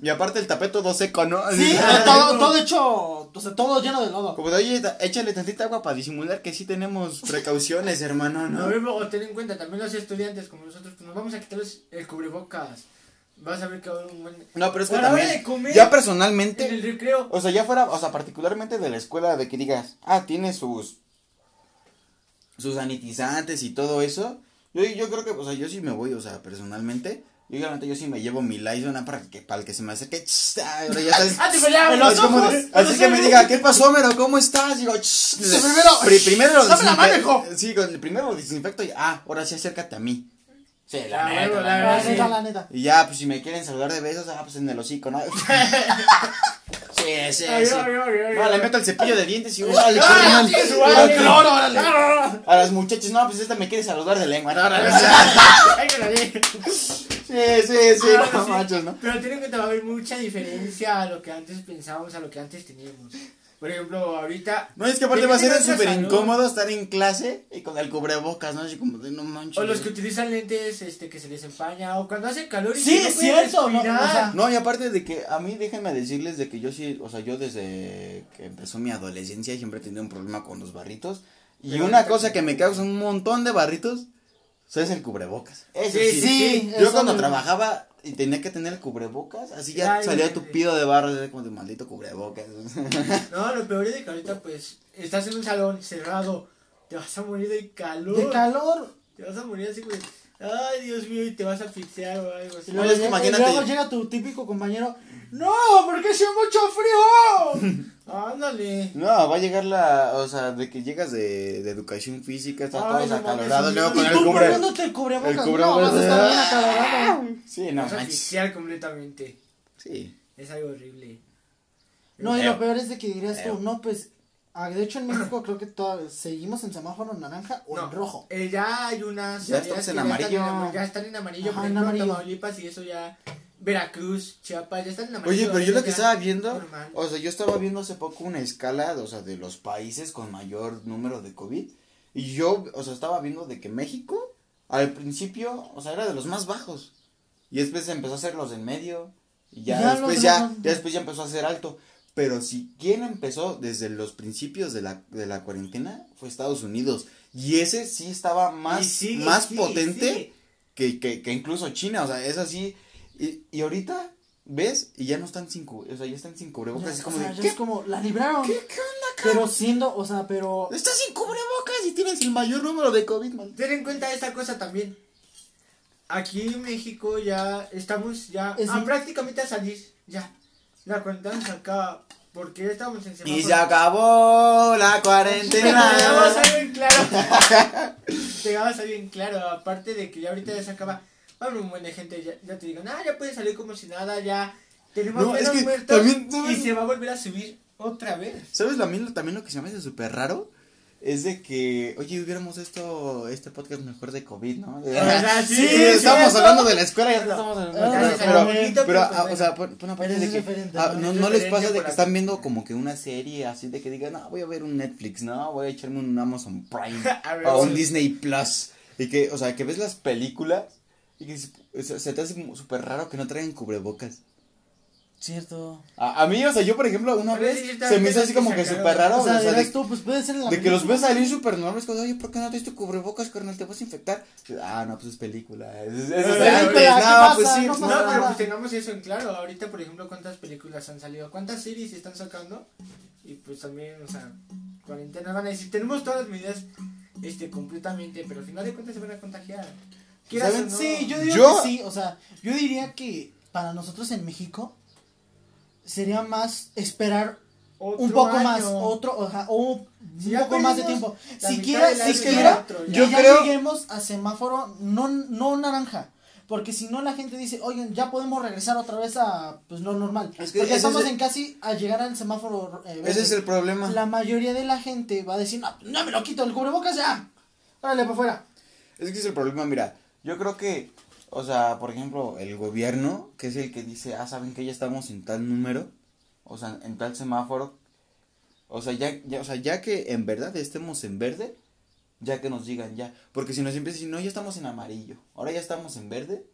Y aparte el tapete todo seco, ¿no? Sí, todo, todo hecho, o sea, todo lleno de lodo. Como de, oye, échale tantita agua para disimular que sí tenemos precauciones, hermano, No, ¿no? o ten en cuenta, también los estudiantes como nosotros, pues nos vamos a quitarles el cubrebocas. Vas a ver que va a haber un buen... No, pero es que también, de comer, ya En el personalmente, recreo. o sea, ya fuera, o sea, particularmente de la escuela, de que digas, ah, tiene sus, sus sanitizantes y todo eso, yo, yo creo que, o sea, yo sí me voy, o sea, personalmente, yo realmente yo sí me llevo mi Lysol ah, para que, para el que se me acerque, "Ch, ay, ahora ya estás... ¡Ah, los ojos, de- así los que me diga, ¿qué pasó, Mero? ¿Cómo estás? Digo, primero, Pri- primero lo dame la mano, desinfe- hijo. Sí, primero lo desinfecto y, ah, ahora sí acércate a mí. Sí, La la, neta, la neta. neta, la neta. Y ya, pues si me quieren saludar de besos, ah, pues en el hocico, ¿no? sí, sí, Ay, sí. ay, ay, ay, No, ay. le meto el cepillo de dientes y órale. A las muchachas, no, pues esta me quiere saludar de lengua, que. Sí, sí, sí, no machos, ¿no? Pero ten en cuenta, va a haber mucha diferencia a lo que antes pensábamos, a lo que antes teníamos. Por ejemplo, ahorita. No, es que aparte va a ser súper incómodo estar en clase y con el cubrebocas, ¿no? Así como de no manches. O los que utilizan lentes este, que se les empaña, o cuando hace calor y Sí, no es cierto, ¿no? respirar. O sea, No, y aparte de que a mí déjenme decirles de que yo sí, o sea, yo desde que empezó mi adolescencia siempre he tenido un problema con los barritos. Y Pero una cosa que me causa un montón de barritos, o sea, es el cubrebocas. Eso Sí, sí. sí, Yo cuando me- trabajaba y tenía que tener el cubrebocas, así ya Ay, salía tupido de barro, como de maldito cubrebocas. No, lo peor es de que ahorita, pues, estás en un salón cerrado, te vas a morir de calor. de calor. Te vas a morir así, güey. Ay, Dios mío, y te vas a asfixiar o algo así. No, luego, es que imagínate- y luego llega tu típico compañero. No, porque hace mucho frío. Ándale. No, va a llegar la, o sea, de que llegas de, de educación física, estás todos no acalorados, luego sí. con y el tú cubre. el cubrebocas. el no, cubrebocas. vas a estar bien acalorado. Sí, no vas a asfixiar completamente. Sí. Es algo horrible. No, y lo peor es de que dirías tú, no, pues. Ah, de hecho, en México creo que seguimos en semáforo naranja o No. en rojo. Eh, ya hay unas Ya estamos en ya amarillo. Están en, ya están en amarillo, Ajá, por en ejemplo, amarillo. Tamaulipas y eso ya. Veracruz, Chiapas, ya están en amarillo. Oye, pero yo lo que estaba viendo, normal. o sea, yo estaba viendo hace poco una escala, o sea, de los países con mayor número de COVID, y yo, o sea, estaba viendo de que México, al principio, o sea, era de los más bajos, y después empezó a ser los del medio, y ya, Ya después ya, ya después ya empezó a ser alto, pero si quién empezó desde los principios de la, de la cuarentena, fue Estados Unidos, y ese sí estaba más, sigue, más sigue, potente sigue. que, que, que incluso China, o sea, es así. Y, y ahorita ves y ya no están sin cu- o sea, ya están sin cubrebocas, Ya, es como o sea, de ya ¿qué? es como, la libraron. ¿Qué, qué onda, Pero siendo, o sea, pero. Estás sin cubrebocas y tienes el mayor número de COVID, man. Ten en cuenta esta cosa también. Aquí en México ya estamos ya Es a un- prácticamente a salir. Ya. La cuarentena se acaba. Porque ya estamos en semáforo. Y se acabó la Te vamos a cuarentena. bien claro. te vamos a bien claro. Aparte de que ya ahorita ya se acaba. Va a haber un buen de gente. Ya, ya te digo, nada, ya puedes salir como si nada. Ya tenemos No, es menos que muertos. también, y se va a volver a subir otra vez. ¿Sabes lo- también lo que se me hace súper raro? Es de que, oye, hubiéramos esto, este podcast mejor de COVID, ¿no? sea, sí, sí, sí, estamos sí, hablando de la escuela, ya estamos hablando Ah, pero, sí, pero, bonito, pero, pero, ah, o sea, por, por una parte Pero de que, ah, ¿no? no, Es no les pasa de que la- están viendo como que una serie así de que digan, no, voy a ver un Netflix, no, voy a echarme un Amazon Prime o un. Disney Plus y que, o sea, que ves las películas y que se, o sea, se te hace como súper raro que no traigan cubrebocas. Cierto. A, a mí, o sea, yo por ejemplo, una Pero vez sí, se me hizo así como que súper raro, o sea, o sea, dirás de, tú, pues puede ser en la de que los ves salir súper normales, cuando, oye, ¿por qué no traes tu cubrebocas, carnal? Te vas a infectar. Ah, no, pues es película. Es, es, es- es- Película, es- ¿qué no, pasa? pues sí. No No, pero nada. pues tengamos eso en claro. Ahorita, por ejemplo, ¿cuántas películas han salido? ¿Cuántas series están sacando? Y pues también, o sea, cuarentena van a decir, tenemos todas las medidas este completamente, pero al final de cuentas se van a contagiar. Quieras ¿Saben? o no. Sí, yo digo Yo- que sí, o sea, yo diría que para nosotros en México sería más esperar Otro un poco año. más, otro, o un Si ya poco más de tiempo. Siquiera, siquiera, Yo ya creo- lleguemos a semáforo no, no naranja. Porque si no la gente dice, oigan, ya podemos regresar otra vez a pues lo normal. Es que porque estamos es el- en casi a llegar al semáforo eh, verde. Ese es el problema. La mayoría de la gente va a decir, no, no me lo quito el cubrebocas ya. Órale, para afuera. Es que es el problema, mira, yo creo que, o sea, por ejemplo, el gobierno, que es el que dice, ah, saben que ya estamos en tal número, o sea, en tal semáforo, o sea, ya, ya, o sea, ya que en verdad estemos en verde, ya que nos digan ya, porque si nos empieza a decir, no, ya estamos en amarillo, ahora ya estamos en verde,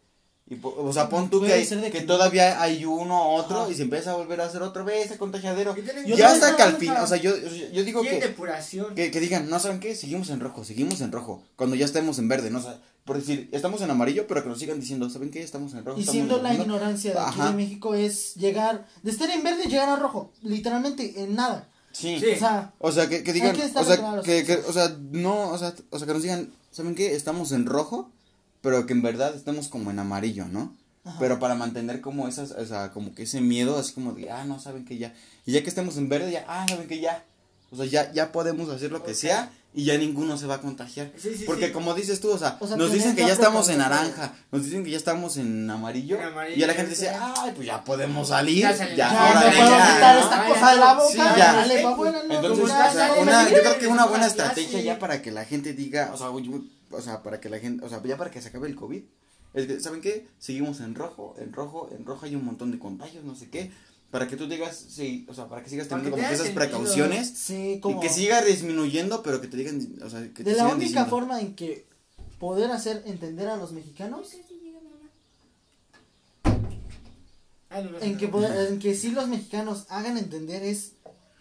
y, o sea, pon tú que, todavía hay uno otro, Ajá. y se empieza a volver a hacer otra vez ese contagiadero, ¿Qué tienen Yo ya hasta que al creo fin, que- o sea, yo, yo, digo que... depuración. Que, que digan, no saben qué, seguimos en rojo, seguimos en rojo. Cuando ya estemos en verde, no sé. Por decir, estamos en amarillo, pero que nos sigan diciendo, ¿saben qué? Estamos en rojo. Y siendo en la rojo". ignorancia de aquí de México es llegar, de estar en verde llegar a rojo, literalmente en nada. Sí. Sí. O sea, O sea, que, que digan, o sea, claros. que, que, o sea, no, o sea, o sea, que nos digan, ¿saben qué? Estamos en rojo, pero que en verdad estemos como en amarillo, ¿no? Ajá. Pero para mantener como esas, o sea, como que ese miedo, así como de, ah, no, saben que ya. Y ya que estemos en verde, ya, ah, saben que ya. O sea, ya, ya podemos hacer lo que sea y ya ninguno se va a contagiar. Sí, sí, Porque sí. como dices tú, o sea, O sea, nos dicen que ya estamos en naranja, nos dicen que ya estamos en amarillo, En amarillo, y ya la gente dice, ay, pues ya podemos salir, Ya ya, ya ahora no ya, puedo ya, quitar ¿no? esta cosa ya. de la boca, Sí, ya. órale, pa' afuera, no, Entonces, o ya, sea, una, yo creo que una buena Ya, estrategia ya para que la gente diga, o sea, o sea, para que la gente, o sea, ya para que se acabe el COVID, es que, ¿saben qué? Seguimos en rojo, en rojo, en rojo hay un montón de contagios, no sé qué, para que tú digas, sí, o sea, para que sigas teniendo que como esas sentido. precauciones Sí, y como que siga disminuyendo, pero que te digan, o sea, que te de la sigan única diciendo. forma en que poder hacer entender a los mexicanos Ah, no, no, en que poder, en que sí los mexicanos hagan entender es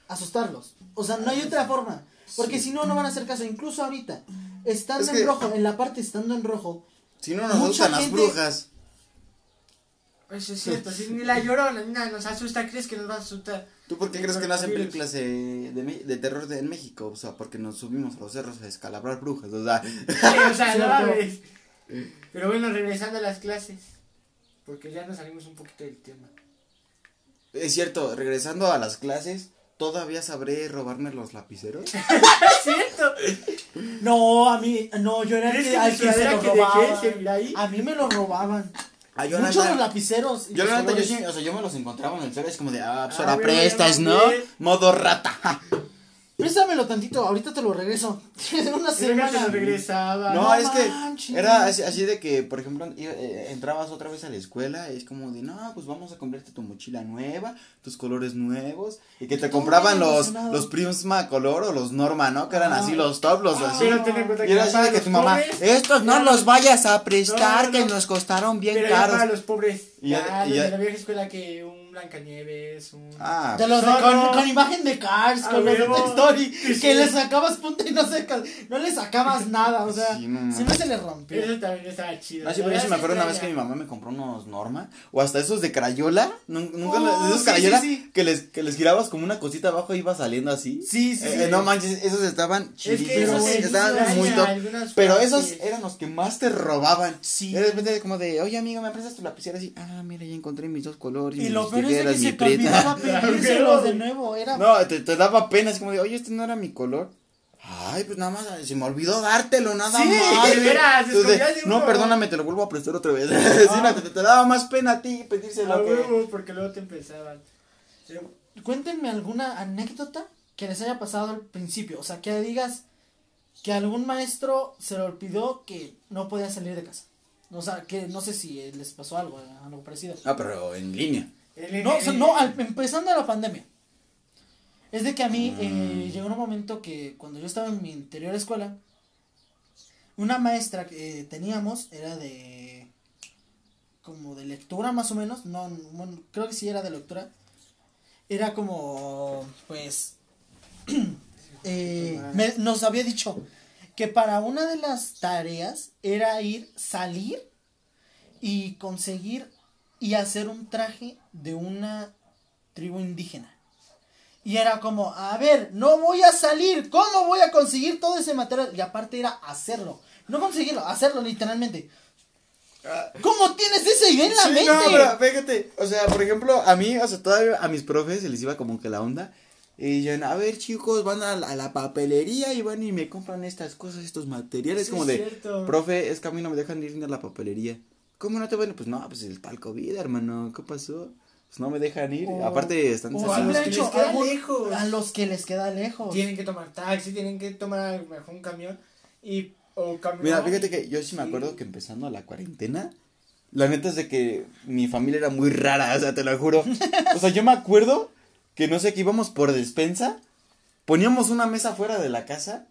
asustarlos. O sea, no hay otra forma, porque si no no van a hacer caso, incluso ahorita estando Es en rojo, en la parte estando en rojo, Si no nos Mucha gustan las gente- brujas. Eso es cierto, si ni la llorona ni nada nos asusta, ¿crees que nos va a asustar? ¿Tú por qué crees que no hacen películas de, de, terror de, en México? O sea, porque nos subimos a los cerros a escalabrar brujas, o sea, Sí, o sea, no. Pero bueno, regresando a las clases. Porque ya nos salimos un poquito del tema. es cierto, regresando a las clases, ¿todavía sabré robarme los lapiceros? ¿Es cierto? no, a mí no, yo era el ¿Crees que, al que se ahí? A mí me lo robaban. Ah, yo Muchos los lapiceros. Yo los la neta, yo sí, o sea, yo me los encontraba en el cerro, es como de, ah, pues Ah, ahora prestas, ¿no? Modo rata. Préstamelo tantito, ahorita te lo regreso. Tienes una se semana. regresaba. No, no es que era así, así de que, por ejemplo, eh, entrabas otra vez a la escuela y es como de, no, pues vamos a comprarte tu mochila nueva, tus colores nuevos, y que te compraban los, los Prisma Color o los Norma, ¿no? Que eran Ah. así los top, los Ah, así. Pero ten en cuenta Y era así de que tu mamá, pobres, estos no ya los vayas a prestar, No, no, que no. nos costaron bien Pero ya para caros. los pobres. Y ya, ya- la vieja escuela que un Blancanieves, un... Ah, De los de No, con, no. con imagen de Cars, A con los de. Toy Story, Sí, que sí. le sacabas punta y no sacas, no le sacabas nada, o sea, Sí, no siempre se le rompió. Eso también estaba chido. Ah, sí, pero yo sí verdad me acuerdo una vez que mi mamá me compró unos Norma, o hasta esos de Crayola, nun- nunca, Oh, los- esos sí, Crayola, sí, sí. Que, les, que les girabas como una cosita abajo y iba saliendo así. Sí, sí, Eh, sí. eh, no manches, esos estaban Es que chidísimos, se estaban extraña muy top. Pero esos eran los que más te robaban. Sí. Era de repente como de, oye amigo, ¿me prestas tu lapicera? Así, ah, mira, ya encontré mis dos colores, Y lo peor es que mi se te olvidaba prieta. pedírselos de nuevo, era... No, te, te daba pena, así como de, oye, este no era mi color. Ay, pues nada más, se me olvidó dártelo, nada Sí, más. Entonces, de no, uno. perdóname, te lo vuelvo a prestar otra vez. Sí, no, te, te daba más pena a ti pedírselo A que... huevo, porque luego te empezaban. Sí. Cuéntenme alguna anécdota que les haya pasado al principio, o sea, que digas que algún maestro se le olvidó que no podía salir de casa. O sea, que no sé si les pasó algo, algo parecido. Ah, pero en línea. El- No, el- no, al- empezando la pandemia. Es de que a mí eh, llegó un momento que cuando yo estaba en mi anterior escuela, una maestra que eh, teníamos era de como de lectura más o menos, no, bueno, creo que sí era de lectura. Era como, pues, eh, me- nos había dicho que para una de las tareas era ir, salir y conseguir y hacer un traje de una tribu indígena. Y era como, a ver, no voy a salir, ¿cómo voy a conseguir todo ese material? Y aparte era hacerlo, no conseguirlo, hacerlo literalmente. ¿Cómo tienes esa idea en la Sí, mente? no, pero fíjate, o sea, por ejemplo, a mí, o sea, todavía a mis profes se les iba como que la onda. Y dicen, a ver, chicos, van a la, a la papelería y van y me compran estas cosas, estos materiales. Sí, como es de, cierto. profe, es que a mí no me dejan ir ni a la papelería. ¿Cómo no te van? Pues no, pues el COVID, hermano. ¿Qué pasó? Pues no me dejan ir. O- Aparte, están O a los que hecho, les queda algún- lejos. a los que les queda lejos. Tienen que tomar taxi, tienen que tomar mejor un camión y o caminar. Mira, fíjate que yo sí me acuerdo que empezando la cuarentena, la neta es de que mi familia era muy rara, o sea, te lo juro. O sea, yo me acuerdo que no sé, que íbamos por despensa, poníamos una mesa fuera de la casa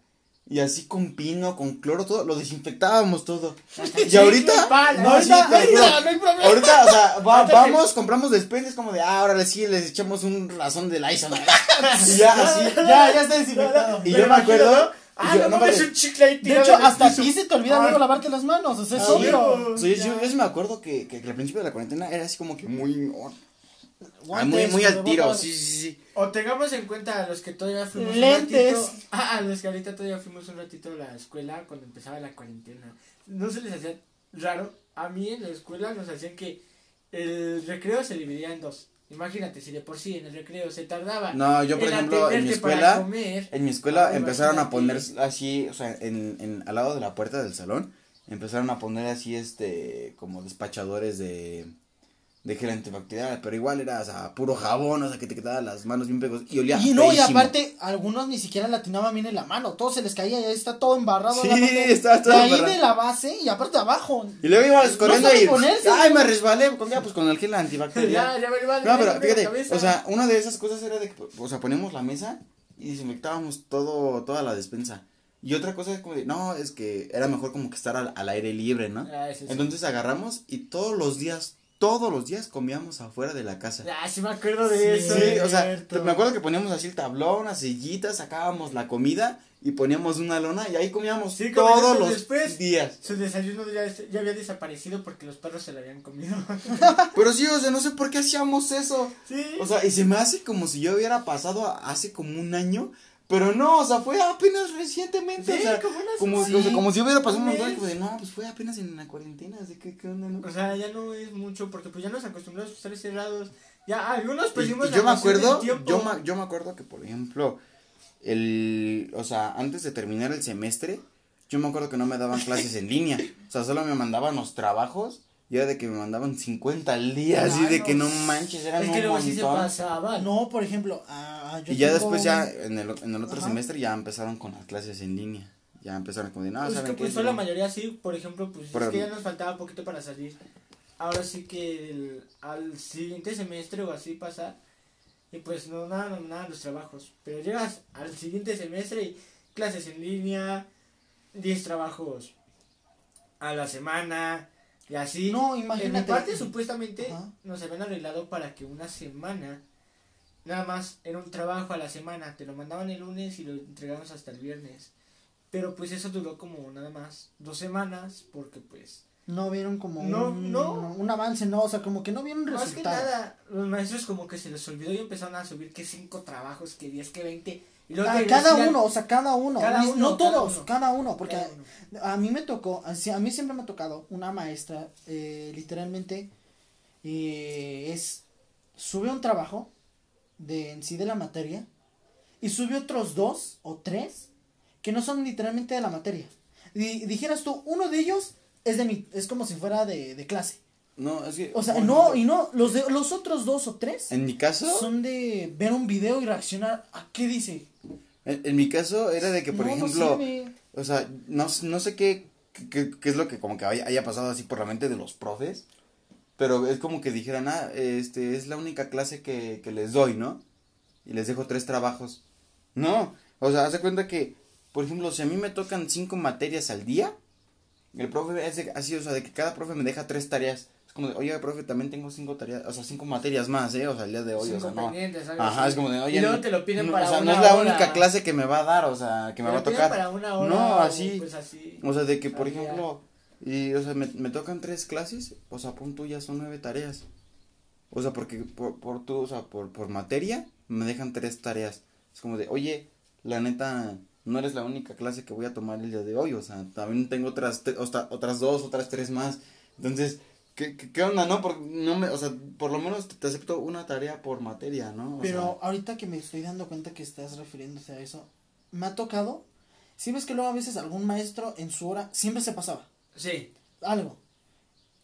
y así con pino, con cloro, todo, lo desinfectábamos todo. Y ahorita, pala. no, Ahorita, juro. ahorita, no hay problema. Ahorita, o sea, va- vamos, compramos despensa, es como de, ah, ahora sí les echamos un razón de Lysol. Y ya, así. Ya, ya está desinfectado. Y yo me acuerdo. Ah, yo- no no, mames, espérate. un chicle ahí De hecho, hasta aquí se te olvida Ah. luego lavarte las manos, o sea, es Ah, obvio. yo, yo- yo sí me acuerdo que, que, que al principio de la cuarentena era así como que muy. Ah, muy, Guantes, muy al tiro, sí, sí, sí. O tengamos en cuenta a los que todavía fuimos Lentes. un ratito. Ah, a los que ahorita todavía fuimos un ratito a la escuela cuando empezaba la cuarentena. No se les hacía raro. A mí en la escuela nos hacían que el recreo se dividía en dos. Imagínate, si de por sí en el recreo se tardaba. No, yo por en ejemplo, en mi escuela, comer, en mi escuela Ah, empezaron a poner así, o sea, en, en, al lado de la puerta del salón, empezaron a poner así, este, como despachadores de, de gel antibacterial, pero igual era, o sea, puro jabón, o sea, que te quedaban las manos bien pegos y olía Y no, y feísimo. aparte, algunos ni siquiera latinaban bien en la mano, todo se les caía, ya está todo embarrado. Sí, la estaba todo De ahí embarrado. de la base y aparte abajo. Y luego íbamos corriendo sabe y, ponerse, ay, ¿no? me resbalé, con, ya, pues con el gel antibacterial. Ya, ya me iba a No, pero la fíjate, o sea, una de esas cosas era de que, o sea, poníamos la mesa y desinfectábamos todo, toda la despensa. Y otra cosa es como de, no, es que era mejor como que estar al, al aire libre, ¿no? Ah, sí. Entonces agarramos y todos los días, todos los días comíamos afuera de la casa. Ah, sí me acuerdo de Sí. eso. Sí, o sea, me acuerdo que poníamos así el tablón, las sillitas, sacábamos la comida y poníamos una lona y ahí comíamos Sí, todos los después. días. Su desayuno ya, ya había desaparecido porque los perros se lo habían comido. Pero sí, o sea, no sé por qué hacíamos eso. sí. O sea, y se me hace como si yo hubiera pasado hace como un año, pero no, o sea, fue apenas recientemente, Sí, o sea, como sí, o sea, como si hubiera pasado un montón, de, no, pues fue apenas en la cuarentena, así que, ¿qué onda, no? O sea, ya no es mucho porque pues ya nos acostumbramos a estar cerrados. Ya algunos Y- perdimos y la yo me acuerdo, yo me, yo me acuerdo que, por ejemplo, el, o sea, antes de terminar el semestre, yo me acuerdo que no me daban clases en línea, o sea, solo me mandaban los trabajos, y era de que me mandaban 50 al día, así de que no. manches, eran Es que un luego sí se montón. pasaban. No, por ejemplo, ah, yo Y ya tengo después ya en el, en el otro Ajá. semestre ya empezaron con las clases en línea. Ya empezaron como de, no, Pues ¿saben que pues fue la No". mayoría sí, por ejemplo, pues Por es que ya nos faltaba poquito para salir. Ahora sí que el- al siguiente semestre o así pasa y pues no nada, no, nada los trabajos. Pero llegas al siguiente semestre y clases en línea, 10 trabajos a la semana y así. No, En mi imagínate. parte supuestamente Ajá. nos habían arreglado para que una semana nada más era un trabajo a la semana, te lo mandaban el lunes y lo entregamos hasta el viernes. Pero pues eso duró como nada más dos semanas porque pues No vieron como No, un, no. un avance, no, o sea, como que no vieron más que resultado. nada los maestros como que se les olvidó y empezaron a subir que cinco trabajos, que diez, que veinte. Y Ah, cada decían- uno, o sea, cada uno. Cada Ni- uno, no cada todos, uno. cada uno, porque cada uno. a mí me tocó, a mí siempre me ha tocado una maestra, eh, literalmente, eh, es, sube un trabajo de en sí de la materia y sube otros dos o tres que no son literalmente de la materia. Y dijeras tú, uno de ellos es de mi, es como si fuera de, de clase. No, es que. O sea, no, y no, los de, los otros dos o tres En mi caso, son de ver un video y reaccionar a qué dice. en, en mi caso era de que, por No, no ejemplo, sirve. o sea, no, no sé qué, qué, qué es lo que como que haya, haya pasado así por la mente de los profes, pero es como que dijeran, ah, este, es la única clase que, que les doy, ¿no? Y les dejo tres trabajos. No, o sea, haz de cuenta que, por ejemplo, si a mí me tocan cinco materias al día, el profe de- así, o sea, de que cada profe me deja tres tareas. Es como de, oye, profe, también tengo cinco tareas, o sea, cinco materias más, ¿eh? O sea, el día de hoy, o sea, no. pendientes, algo Ajá, así. es como de, oye, Y luego no- te lo piden no, para o sea, no es la hora. única clase que me va a dar, o sea, que me va a tocar. para una hora No, así. Pues así. O sea, de que, por ejemplo, y, o sea, me, me tocan tres clases, o sea, punto ya son nueve tareas. O sea, porque por, por tu, o sea, por, por materia me dejan tres tareas. Es como de, oye, la neta, no eres la única clase que voy a tomar el día de hoy. O sea, también tengo otras, te- o sea, otras dos, otras tres más. Entonces, ¿qué, qué, qué onda, no? Por, no me, o sea, por lo menos te, acepto una tarea por materia, ¿no? O Pero ahorita que me estoy dando cuenta que estás refiriéndose a eso, me ha tocado. Si ves que luego a veces algún maestro en su hora siempre se pasaba. Sí. Algo.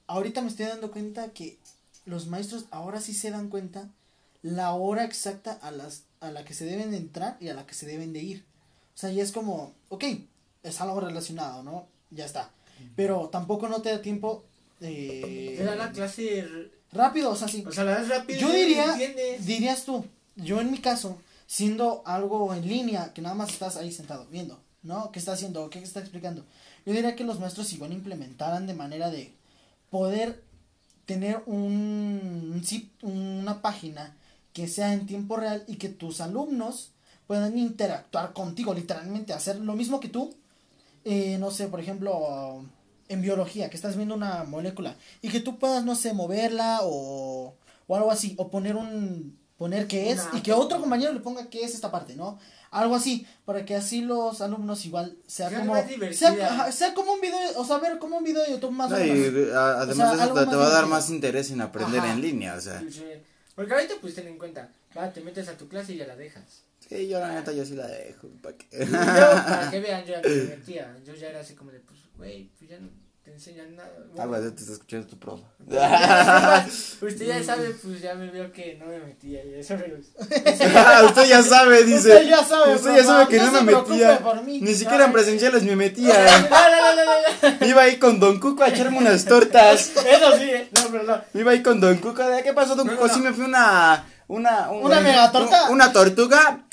Ahorita me estoy dando cuenta que los maestros ahora sí se dan cuenta la hora exacta a las a la que se deben de entrar y a la que se deben de ir. O sea, ya es como, ok, es algo relacionado, ¿no? Ya está. Pero tampoco no te da tiempo eh, Te da la clase. rápido, o sea, sí. O sea, la das rápido. Yo diría, dirías tú, yo en mi caso, siendo algo en línea, que nada más estás ahí sentado viendo, ¿no? ¿Qué está haciendo? ¿Qué está explicando? Yo diría que los maestros igual implementaran de manera de poder tener un, una página que sea en tiempo real y que tus alumnos puedan interactuar contigo, literalmente, hacer lo mismo que tú, eh, no sé, por ejemplo, en biología, que estás viendo una molécula y que tú puedas, no sé, moverla o, o algo así, o poner un, poner qué es Una- y que otro compañero le ponga qué es esta parte, ¿no? Algo así, para que así los alumnos igual sea Sea como, sea, como un video, o sea, ver como un video de YouTube más No, o y, menos. a- además O sea, de eso te, va a dar más interés en aprender Ajá. en línea, o sea. Sí. Porque ahorita, pues ten en cuenta. Va, te metes a tu clase y ya la dejas. Sí, yo la neta yo sí la dejo. ¿pa' qué? Yo, para que vean, yo ya me metía. Yo ya era así como de, pues, güey, pues ya no te enseñan nada. Ah, ya te está escuchando tu profe. Usted ya sabe, pues ya me vio que no me metía y eso gusta. Usted ya sabe, dice. Usted ya sabe, Usted ya sabe que no me metía. mí. Ni siquiera en presenciales me metía. no, no, no, no, no. Iba ahí con Don Cuco a echarme unas tortas. Eso sí, eh. no, pero no. Iba ahí con Don Cuco. ¿de ¿Qué pasó, Don Cuco? Sí me fui una. Una, un- ¿Una megatorta? Una tortuga.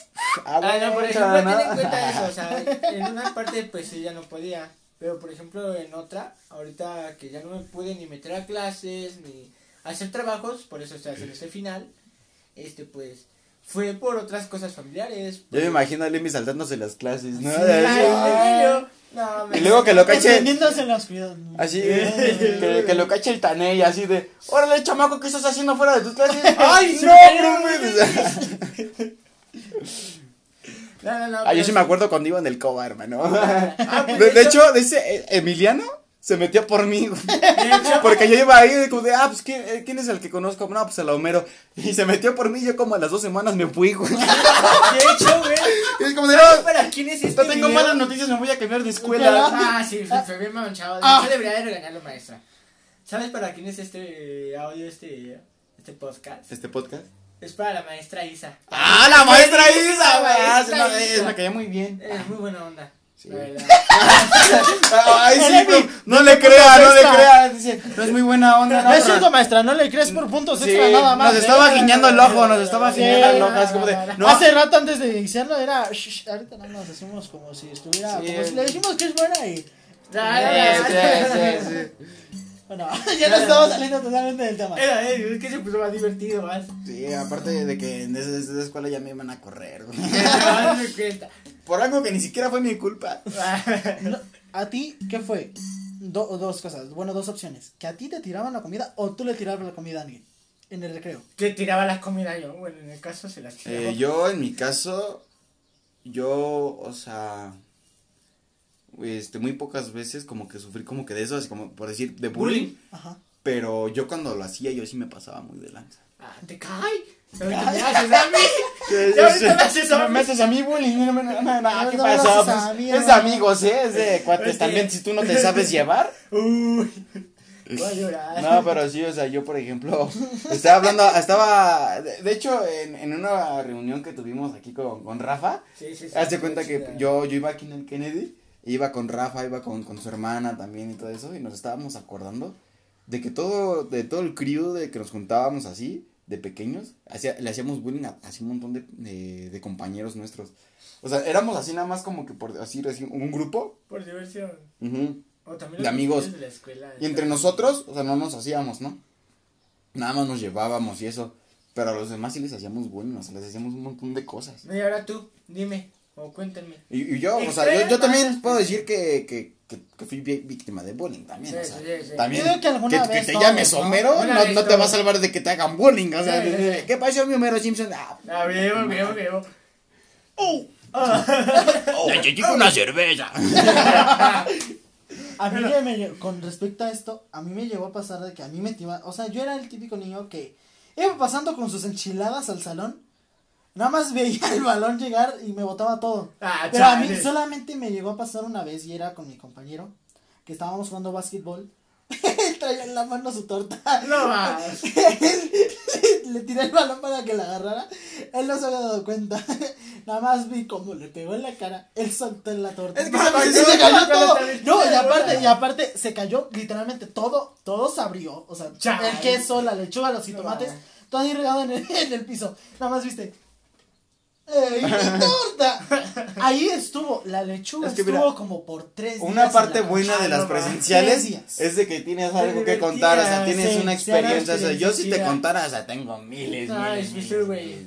Ah, Ah, no, por güey, ejemplo, ten en cuenta eso, o sea, en una parte pues sí ya no podía, pero por ejemplo en otra, ahorita que ya no me pude ni meter a clases, ni hacer trabajos, por eso estoy haciendo este final, este pues fue por otras cosas familiares. Yo me imagino a Lemmy saltándose las clases, ¿no? No, Y luego que lo cache. Así, que, que lo cache el Taney, así de, órale, chamaco, ¿qué estás haciendo fuera de tus clases? ¡Ay, no, super! No, no, no. Ah, yo sí me acuerdo cuando iba en el coba, hermano. Ah, pues, De, de hecho, ese eh, Emiliano se metió por mí, güey. Porque yo iba ahí como de, ah, pues ¿quién, eh, ¿quién es el que conozco? No, pues el Homero. Y se metió por mí, yo como a las dos semanas me fui, güey. de hecho, güey. Y es como de, ¿Sabes no, para quién es este no tengo video? malas noticias, me voy a cambiar de escuela. Ah, sí, se fue bien manchado. Ah. hecho, debería de regañarlo, maestra. ¿Sabes para quién es este audio, este, este podcast? Este podcast. Es para la maestra Isa. Ah, la maestra Isa, Maestra me- Isa. Me caía muy bien. Es muy buena onda. Sí. La verdad. Ay, sí, no, no le crea, no le crea. Dice, no es muy buena onda. No es cierto, maestra, no le crees por puntos Sí, extra nada más. nos ¿eh? estaba guiñando el ojo, nos estaba guiñando el ojo. Es como de, no, Hace rato antes de iniciarlo era. "Shh, shh", ahorita nada más decimos como si estuviera. Como si le dijimos que es buena y. No, no, no, Sí, no. sí, sí. Bueno, ya nos estamos saliendo totalmente del tema. Era, eh, es que se puso más divertido, más. Sí, aparte de que en esa, esa escuela ya me iban a correr, cuenta. Por algo que ni siquiera fue mi culpa. No, ¿A ti qué fue? Do- dos cosas, bueno, dos opciones. Que a ti te tiraban la comida o tú le tirabas la comida a alguien en el recreo. Que tiraba la comida yo. Bueno, en el caso se las tiraba. Eh, yo, en mi caso, yo, o sea, este, muy pocas veces como que sufrí como que de eso, así como por decir, de bullying. Bullying. Ajá. Pero yo cuando lo hacía, yo sí me pasaba muy de lanza. Ah, te cae. Ahorita me haces a mí. Haces a me a bullying, no, no, no, no, No, ¿qué Pues, a mí, es de amigos, ¿eh? Es de cuates también, si tú no te sabes llevar. Uy. Voy a llorar. No, pero sí, o sea, yo por ejemplo, estaba hablando, estaba, de, de hecho, en, en una reunión que tuvimos aquí con, con Rafa, Sí, sí, sí. hazte cuenta que yo, yo iba aquí en el Kennedy, iba con Rafa, iba con, con su hermana también y todo eso, y nos estábamos acordando de que todo, de todo el crew de que nos juntábamos así, de pequeños, hacía, le hacíamos bullying a, así un montón de, de, de compañeros nuestros. O sea, éramos así nada más como que por así, un grupo. Por diversión. ujú, O también De amigos. de la escuela. y entre nosotros, o sea, no nos hacíamos, ¿no? Nada más nos llevábamos y eso. Pero a los demás sí les hacíamos bullying, o sea, les hacíamos un montón de cosas. Y ahora tú, dime, o cuéntame. Y, y yo, o sea, yo, yo también puedo decir que, que, que, que fui víctima de bullying también. Sí, o sea, sí, sí. También Yo digo que alguna que, vez te llames ¿no? Homero no, no te va a salvar de que te hagan bullying. O sea, Sí, sí, sí. ¿qué pasó mi Homero Simpson? Ah, Ah, bien, bien, bien. oh, necesito una cerveza. A mí ya me con respecto a esto, a mí me llegó a pasar de que a mí me iba, o sea, yo era el típico niño que iba pasando con sus enchiladas al salón, nada más veía el balón llegar y me botaba todo. Ah, Pero a mí solamente me llegó a pasar una vez y era con mi compañero, que estábamos jugando básquetbol. Él traía en la mano su torta. No más. le, tiré el balón para que la agarrara. Él no se había dado cuenta. Nada más vi cómo le pegó en la cara. Él soltó en la torta. Es que Y sabes, se cayó todo. No, y aparte, y aparte se cayó literalmente todo. Todo se abrió. O sea, el queso, la lechuga, los No jitomates. mames. todo ahí regado en el, en el piso. Nada más viste. ¡Ey, mi torta! Ahí estuvo. La lechuga Es que estuvo mira, como por tres días. Una parte la buena de las presenciales es de que tienes algo que contar, o sea, tienes sí, una una experiencia. O sea, yo si te contara, o sea, tengo miles, miles, es miles.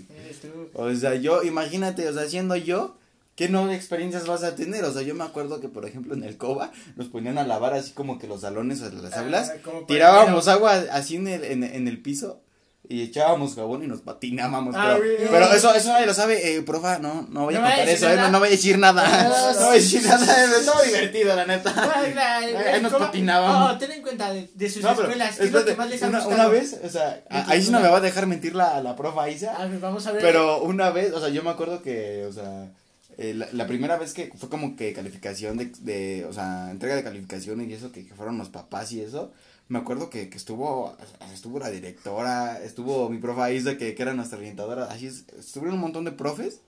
O sea, yo, imagínate, o sea, siendo yo, ¿qué no experiencias vas a tener? O sea, yo me acuerdo que, por ejemplo, en el COBA nos ponían a lavar así como que los salones o las Ah, aulas, tirábamos agua así en el, en, en el piso y echábamos jabón y nos patinábamos. Ah, pero, bien. pero eso, eso nadie lo sabe, eh, profa, no, no voy a No contar eso, eh, no, nada. no voy a decir nada. Ah, no voy a decir nada, es todo divertido, la neta. Ahí nos patinábamos. No, ten en cuenta de, de sus escuelas. ¿Qué es lo que más les ha una, vez, o sea, a- ahí sí no me va a dejar mentir la, la profa Isa. A ver, vamos a ver. Pero una vez, o sea, yo me acuerdo que, o sea, eh, la, la primera vez que fue como que calificación de, de o sea, entrega de calificaciones y eso, que, que fueron los papás y eso, me acuerdo que, que estuvo, estuvo la directora, estuvo mi profa Isa, que, que era nuestra orientadora, así es, estuvieron un montón de profes.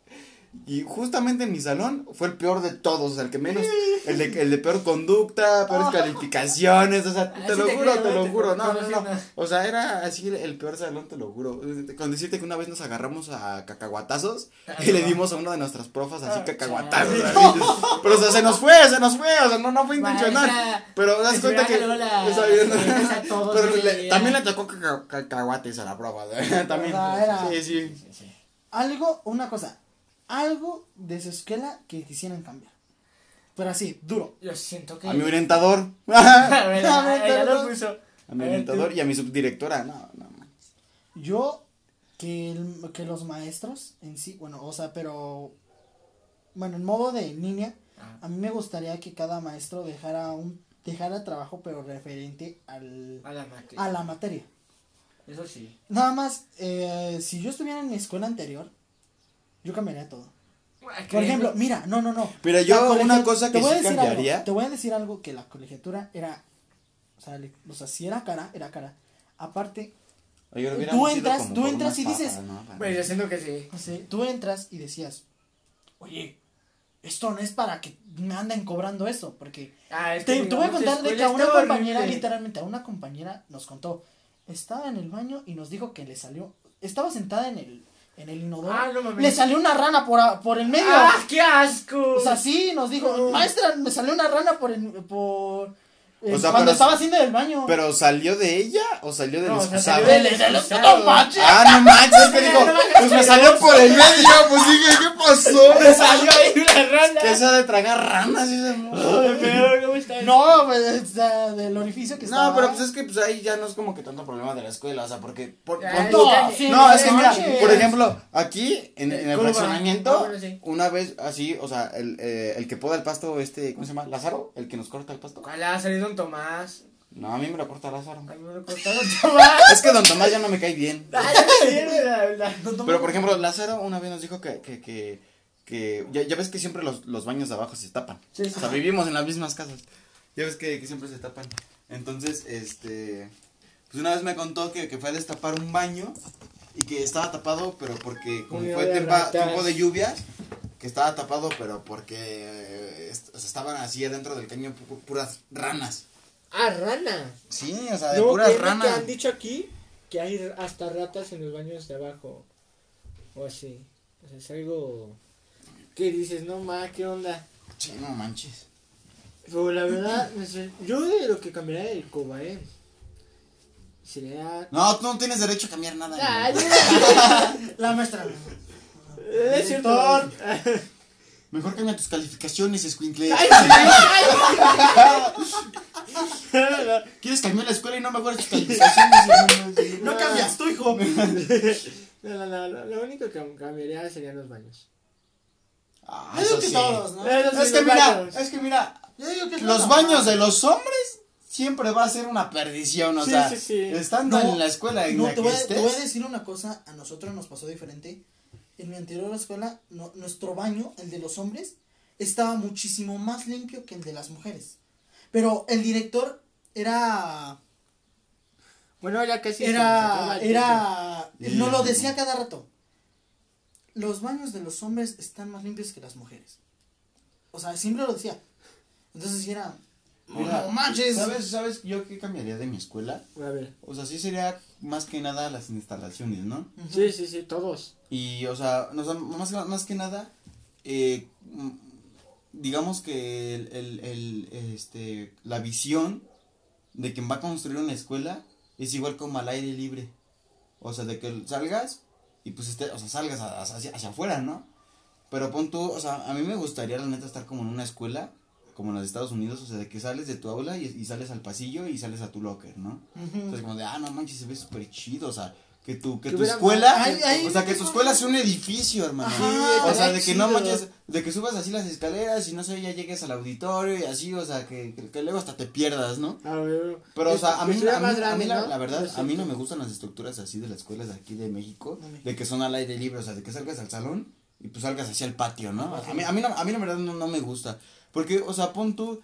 Y justamente en mi salón fue el peor de todos, o sea, el que menos, el de, el de peor conducta, peores calificaciones, o sea, te lo te juro, creo, te lo te juro, no, no, no, o sea, era así el, el peor salón, te lo juro, con decirte que una vez nos agarramos a cacahuatazos Ah, y le dimos a una de nuestras profas así cacahuatazos, así. pero o sea, se nos fue, se nos fue, o sea, no, no fue intencional, pero das cuenta que, la- o sea, pero le- también le tocó caca- cacahuates a la profa, también, Ah. Sí, sí. Algo, una cosa. Algo de su escuela que quisieran cambiar. Pero así, duro. Yo siento que. A mi orientador. A ver, A ver, ella lo perdón. puso. A mi A ver, orientador tú. y a mi subdirectora, no, no. Yo, que, el- que los maestros en sí, bueno, o sea, pero. Bueno, en modo de línea, Ah. a mí me gustaría que cada maestro dejara un dejara trabajo, pero referente al, A la mate. a la materia. Eso sí. Nada más, eh, si yo estuviera en mi escuela anterior, yo cambiaría todo. Por ejemplo, mira, no, no, no. Pero La yo colegia- una cosa te que voy a sí decir cambiaría. algo, te voy a decir algo que la colegiatura era, o sea, le- o sea, si era cara, era cara. Aparte, Oye, Tú entras- tú entras y dices, papas, ¿no? Pues yo siento que sí. tú entras y decías, oye, esto no es para que me anden cobrando eso, porque Ah, es te, que te voy a contar de que a una compañera, horrible. literalmente, a una compañera nos contó, estaba en el baño y nos dijo que le salió, estaba sentada en el, en el inodoro, Ah, no le salió una rana por, a- por el medio. ¡Ah, qué asco! O sea, sí, nos dijo, maestra, me salió una rana por el, por, O sea, cuando pero- estaba haciendo del baño. Pero salió de ella o salió del No, excusado. salió del- del- excusado. ¡No manches! Ah, no manches, que dijo, pues me salió por el medio, pues dije, ¿qué pasó? Me salió ahí una rana. Que se ha de tragar ranas. No, pues, del orificio que estaba. No, pero pues es que pues ahí ya no es como que tanto problema de la escuela, o sea, porque por, no, es que mira, por ejemplo, aquí en, en el fraccionamiento, Ah, una vez así, o sea, el, eh, el que poda el pasto, este, ¿cómo se llama? Lázaro, el que nos corta el pasto. ¿Cuál ha salido don Tomás? No, a mí me lo corta Lázaro. A mí me lo cortaron Tomás. Es que don Tomás ya no me cae bien. Ay, la- Pero por ejemplo, Lázaro una vez nos dijo que, que, que, que ya, ya ves que siempre los, los baños de abajo se tapan. Sí, sí. O sea, vivimos en las mismas casas. Ya ves que, que siempre se tapan. Entonces, este, pues una vez me contó que, que fue a destapar un baño y que estaba tapado, pero porque como fue tempa- tiempo de lluvias, que estaba tapado, pero porque eh, est- estaban así adentro del caño pu- puras ranas. Ah, rana. Sí, o sea, de No, puras ¿qué es lo que ranas. han dicho aquí que hay hasta ratas en los baños de abajo. O así. O sea, es algo que dices, no ma, ¿qué onda? Sí, no manches. Pero la verdad, yo de lo que cambiaría del Coba, eh. Sería. No, tú no tienes derecho a cambiar nada. Güey. La maestra. Es cierto. Mejor cambia tus calificaciones, escuincle. ¿Quieres cambiar la escuela y no mejoras tus calificaciones? No cambias tú, hijo. No, no, no, lo, lo único que cambiaría serían los baños. Ah, Yo digo eso que sí. todos, ¿no? Eso sí, Es que mira, baños. es que mira, Yo digo que los lo baños de los hombres siempre va a ser una perdición, o Sí, sea, sí, sí. estando No, en la escuela en No, la te que voy, a, te voy a estés, decir una cosa, a nosotros nos pasó diferente. En mi anterior escuela, no- nuestro baño, el de los hombres, estaba muchísimo más limpio que el de las mujeres. Pero el director era Bueno, ya casi. era era no lo decía cada rato. Los baños de los hombres están más limpios que las mujeres. O sea, siempre lo decía. Entonces era Mira, no manches. ¿sabes, ¿sabes yo qué cambiaría de mi escuela? tiempo. A ver. O sea, sí sería más que nada las instalaciones, ¿no? Sí, sí, sí, todos. Y, o sea, no, o sea, más, más que nada, eh, mm, digamos que el, el, el, este, la visión de quien va a construir una escuela es igual como al aire libre. O sea, de que salgas y pues esté, o sea, salgas hacia, hacia afuera, ¿no? Pero pon tú, o sea, a mí me gustaría la neta estar como en una escuela, como en los Estados Unidos, o sea, de que sales de tu aula y, y sales al pasillo y sales a tu locker, ¿no? Entonces como de, ah, no manches, se ve súper chido, o sea, que tu, que Que tu escuela, más- Ay, ay, o sea, que tu escuela sea un edificio, hermano. Ajá, o sea, de que no manches, de que subas así las escaleras y no sé, ya llegues al auditorio y así, o sea, que, que, que luego hasta te pierdas, ¿no? A ver. Pero, o sea, a mí, a mí, a la, ¿no? la verdad, a mí no me gustan las estructuras así de las escuelas de aquí de México, de que son al aire libre, o sea, de que salgas al salón y pues salgas hacia el patio, ¿no? A mí, a mí, no, a mí la verdad no, no me gusta, porque, o sea, pon tú,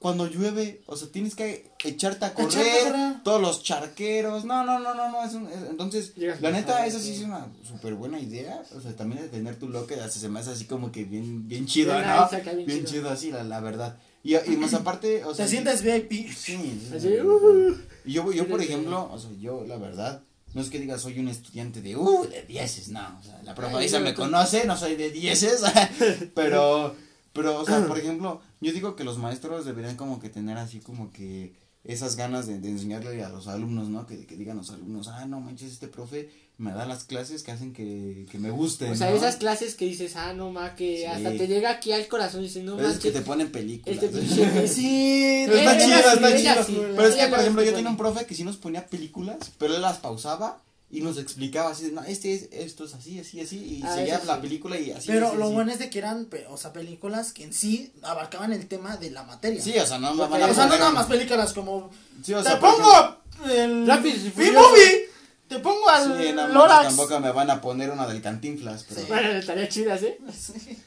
cuando llueve, o sea, tienes que echarte a correr, todos los charqueros, no, no, no, no, no, es un- es- entonces, Llegas la neta, esa sí es una súper buena idea, o sea, también de tener tu locker, hasta se me hace así como que bien, bien chido, Bien ¿no? bien Bien chido. chido así, la, la verdad, y, y más aparte, o sea, Te sientes VIP. Sí, sí, Así, sí. uh. Y yo, yo, por ejemplo, o sea, yo, la verdad, no es que diga soy un estudiante de, uh, de dieces, no, o sea, la profesora me conoce, no soy de dieces, pero, pero, o sea, por ejemplo, yo digo que los maestros deberían como que tener así como que esas ganas de, de enseñarle a los alumnos, ¿no? Que, que digan los alumnos, ah, no manches, este profe me da las clases que hacen que, que me gusten, O sea, ¿no? esas clases que dices, ah, no ma, que Sí. hasta te llega aquí al corazón y dices, no Esas que manches. te ponen películas. Este pinche. Sí, Pero está Ella chido, sí, está ella chido. sí. pero es que, por ejemplo, yo tenía un profe que sí nos ponía películas, pero él las pausaba y nos explicaba así, de, no, este es, esto es así, así, así, y Ah, seguía la sí. película y así. Pero así, lo así. bueno es de que eran, pe- o sea, películas que en sí abarcaban el tema de la materia. Sí, o sea, no me Porque- van a o sea, no poner nada más películas como Sí, o te sea, por pongo el Furiosos. movie, te pongo al sí, no, manches, Lorax. tampoco me van a poner una del Cantinflas, pero... Sí. Bueno, estaría chidas, ¿eh?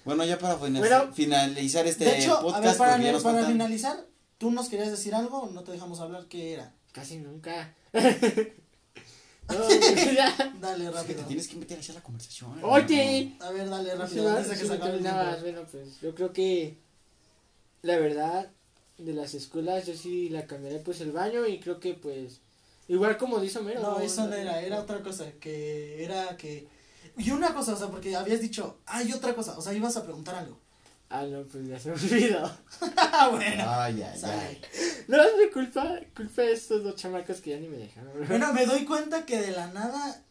Bueno, ya para finalizar, Bueno. finalizar este de hecho, podcast, a ver, para, finalizar, tú nos querías decir algo, no te dejamos hablar, ¿qué era? Casi nunca. no. Dale, Es que rápido. te tienes que meter hacia la conversación. Oye. A ver, dale, Sí, rápido, antes que sí. Bueno, pues yo creo que la verdad de las escuelas yo sí la cambiaré pues el baño y creo que pues igual como dice Homero. No, eso no era, era otra cosa, que era que... Y una cosa, o sea, porque habías dicho, hay otra cosa, o sea, ibas a preguntar algo. Ah, no, pues ya se me olvidó. Ah, bueno. Ay, ay, Sale. ay. No, es mi culpa, culpa de estos dos chamacos que ya ni me dejaron. Bueno, me doy cuenta que de la nada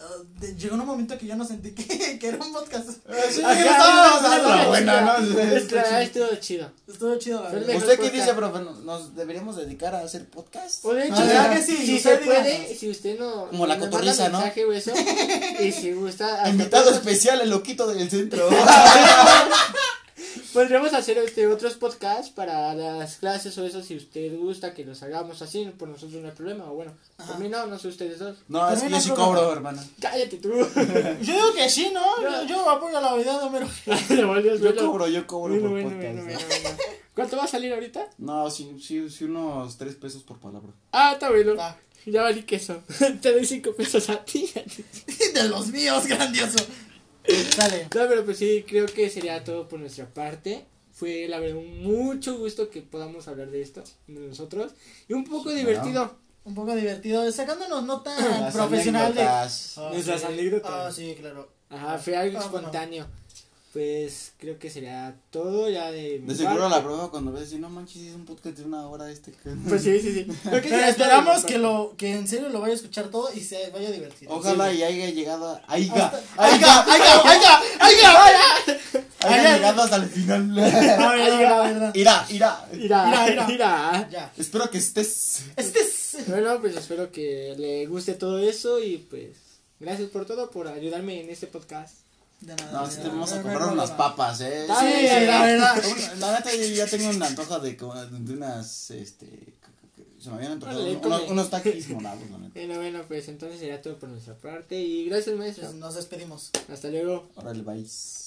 uh, de- llegó un momento que yo no sentí que, que era un podcast. Sí, Ajá, estábamos no, dando no, la no, buena, no, ¿no? Está- Estuvo chido. Estuvo chido, la Fue el verdad. mejor ¿Usted qué podcast. dice, profe? ¿Nos- ¿Nos deberíamos dedicar a hacer podcast? De hecho, Ah, o ¿verdad sea, que sí? si Usted se puede, díganos. si usted no. Como la cotorriza, ¿no? mensaje o eso, y si gusta. Invitado especial, el loquito del centro. Podríamos hacer este otros podcasts para las clases o eso si usted gusta que los hagamos así, por nosotros no hay problema, o bueno, Ajá. por mí no, no sé ustedes dos. No, es que yo sí cobro, hermano. Cállate tú. Yo digo que sí, ¿no? Yo, yo apoyo la vida de Homero. Yo cobro, yo cobro Bueno, por bueno, podcast. bueno, ¿no? bueno, bueno. ¿Cuánto va a salir ahorita? No, sí, sí, sí, unos tres pesos por palabra. Ah, está bueno. Ya valí queso. Te doy cinco pesos a ti. De los míos, grandioso. Dale. No, pero pues sí, creo que sería todo por nuestra parte. Fue, la verdad, un mucho gusto que podamos hablar de esto, de nosotros. Y un poco Sí, divertido. Un poco divertido, sacándonos no tan Las profesional de... Ah, Nuestras sí. anécdotas. Ah, sí, claro. Ajá, fue algo bueno. espontáneo. Pues creo que sería todo ya de mi De seguro parte. la prueba cuando ves y no manches, es un podcast de una hora este. que-". Pues sí, sí, sí. Pero esperamos que lo, que en serio lo vaya a escuchar todo y se vaya a divertir. Ojalá Sí. y haya llegado a... ¡Aiga! ¡Aiga! ¡Aiga! ¡Aiga! ¡Aiga! ¡Aiga! ¡Haya llegado hasta el final! ¡Irá! ¡Irá! mira. mira. Ya. Espero que estés... Este es. Bueno, pues espero que le guste todo eso y pues gracias por todo, por ayudarme en este podcast. De nada, No, nada. te vamos a comprar unas papas, eh. Sí, la verdad. La neta, yo ya tengo un antojo de, unas, este, se me habían antojado unos, unos taquis morados, la neta. Bueno, bueno, pues entonces sería todo por nuestra parte y gracias maestro. Pues nos despedimos. Hasta luego. Órale, vais.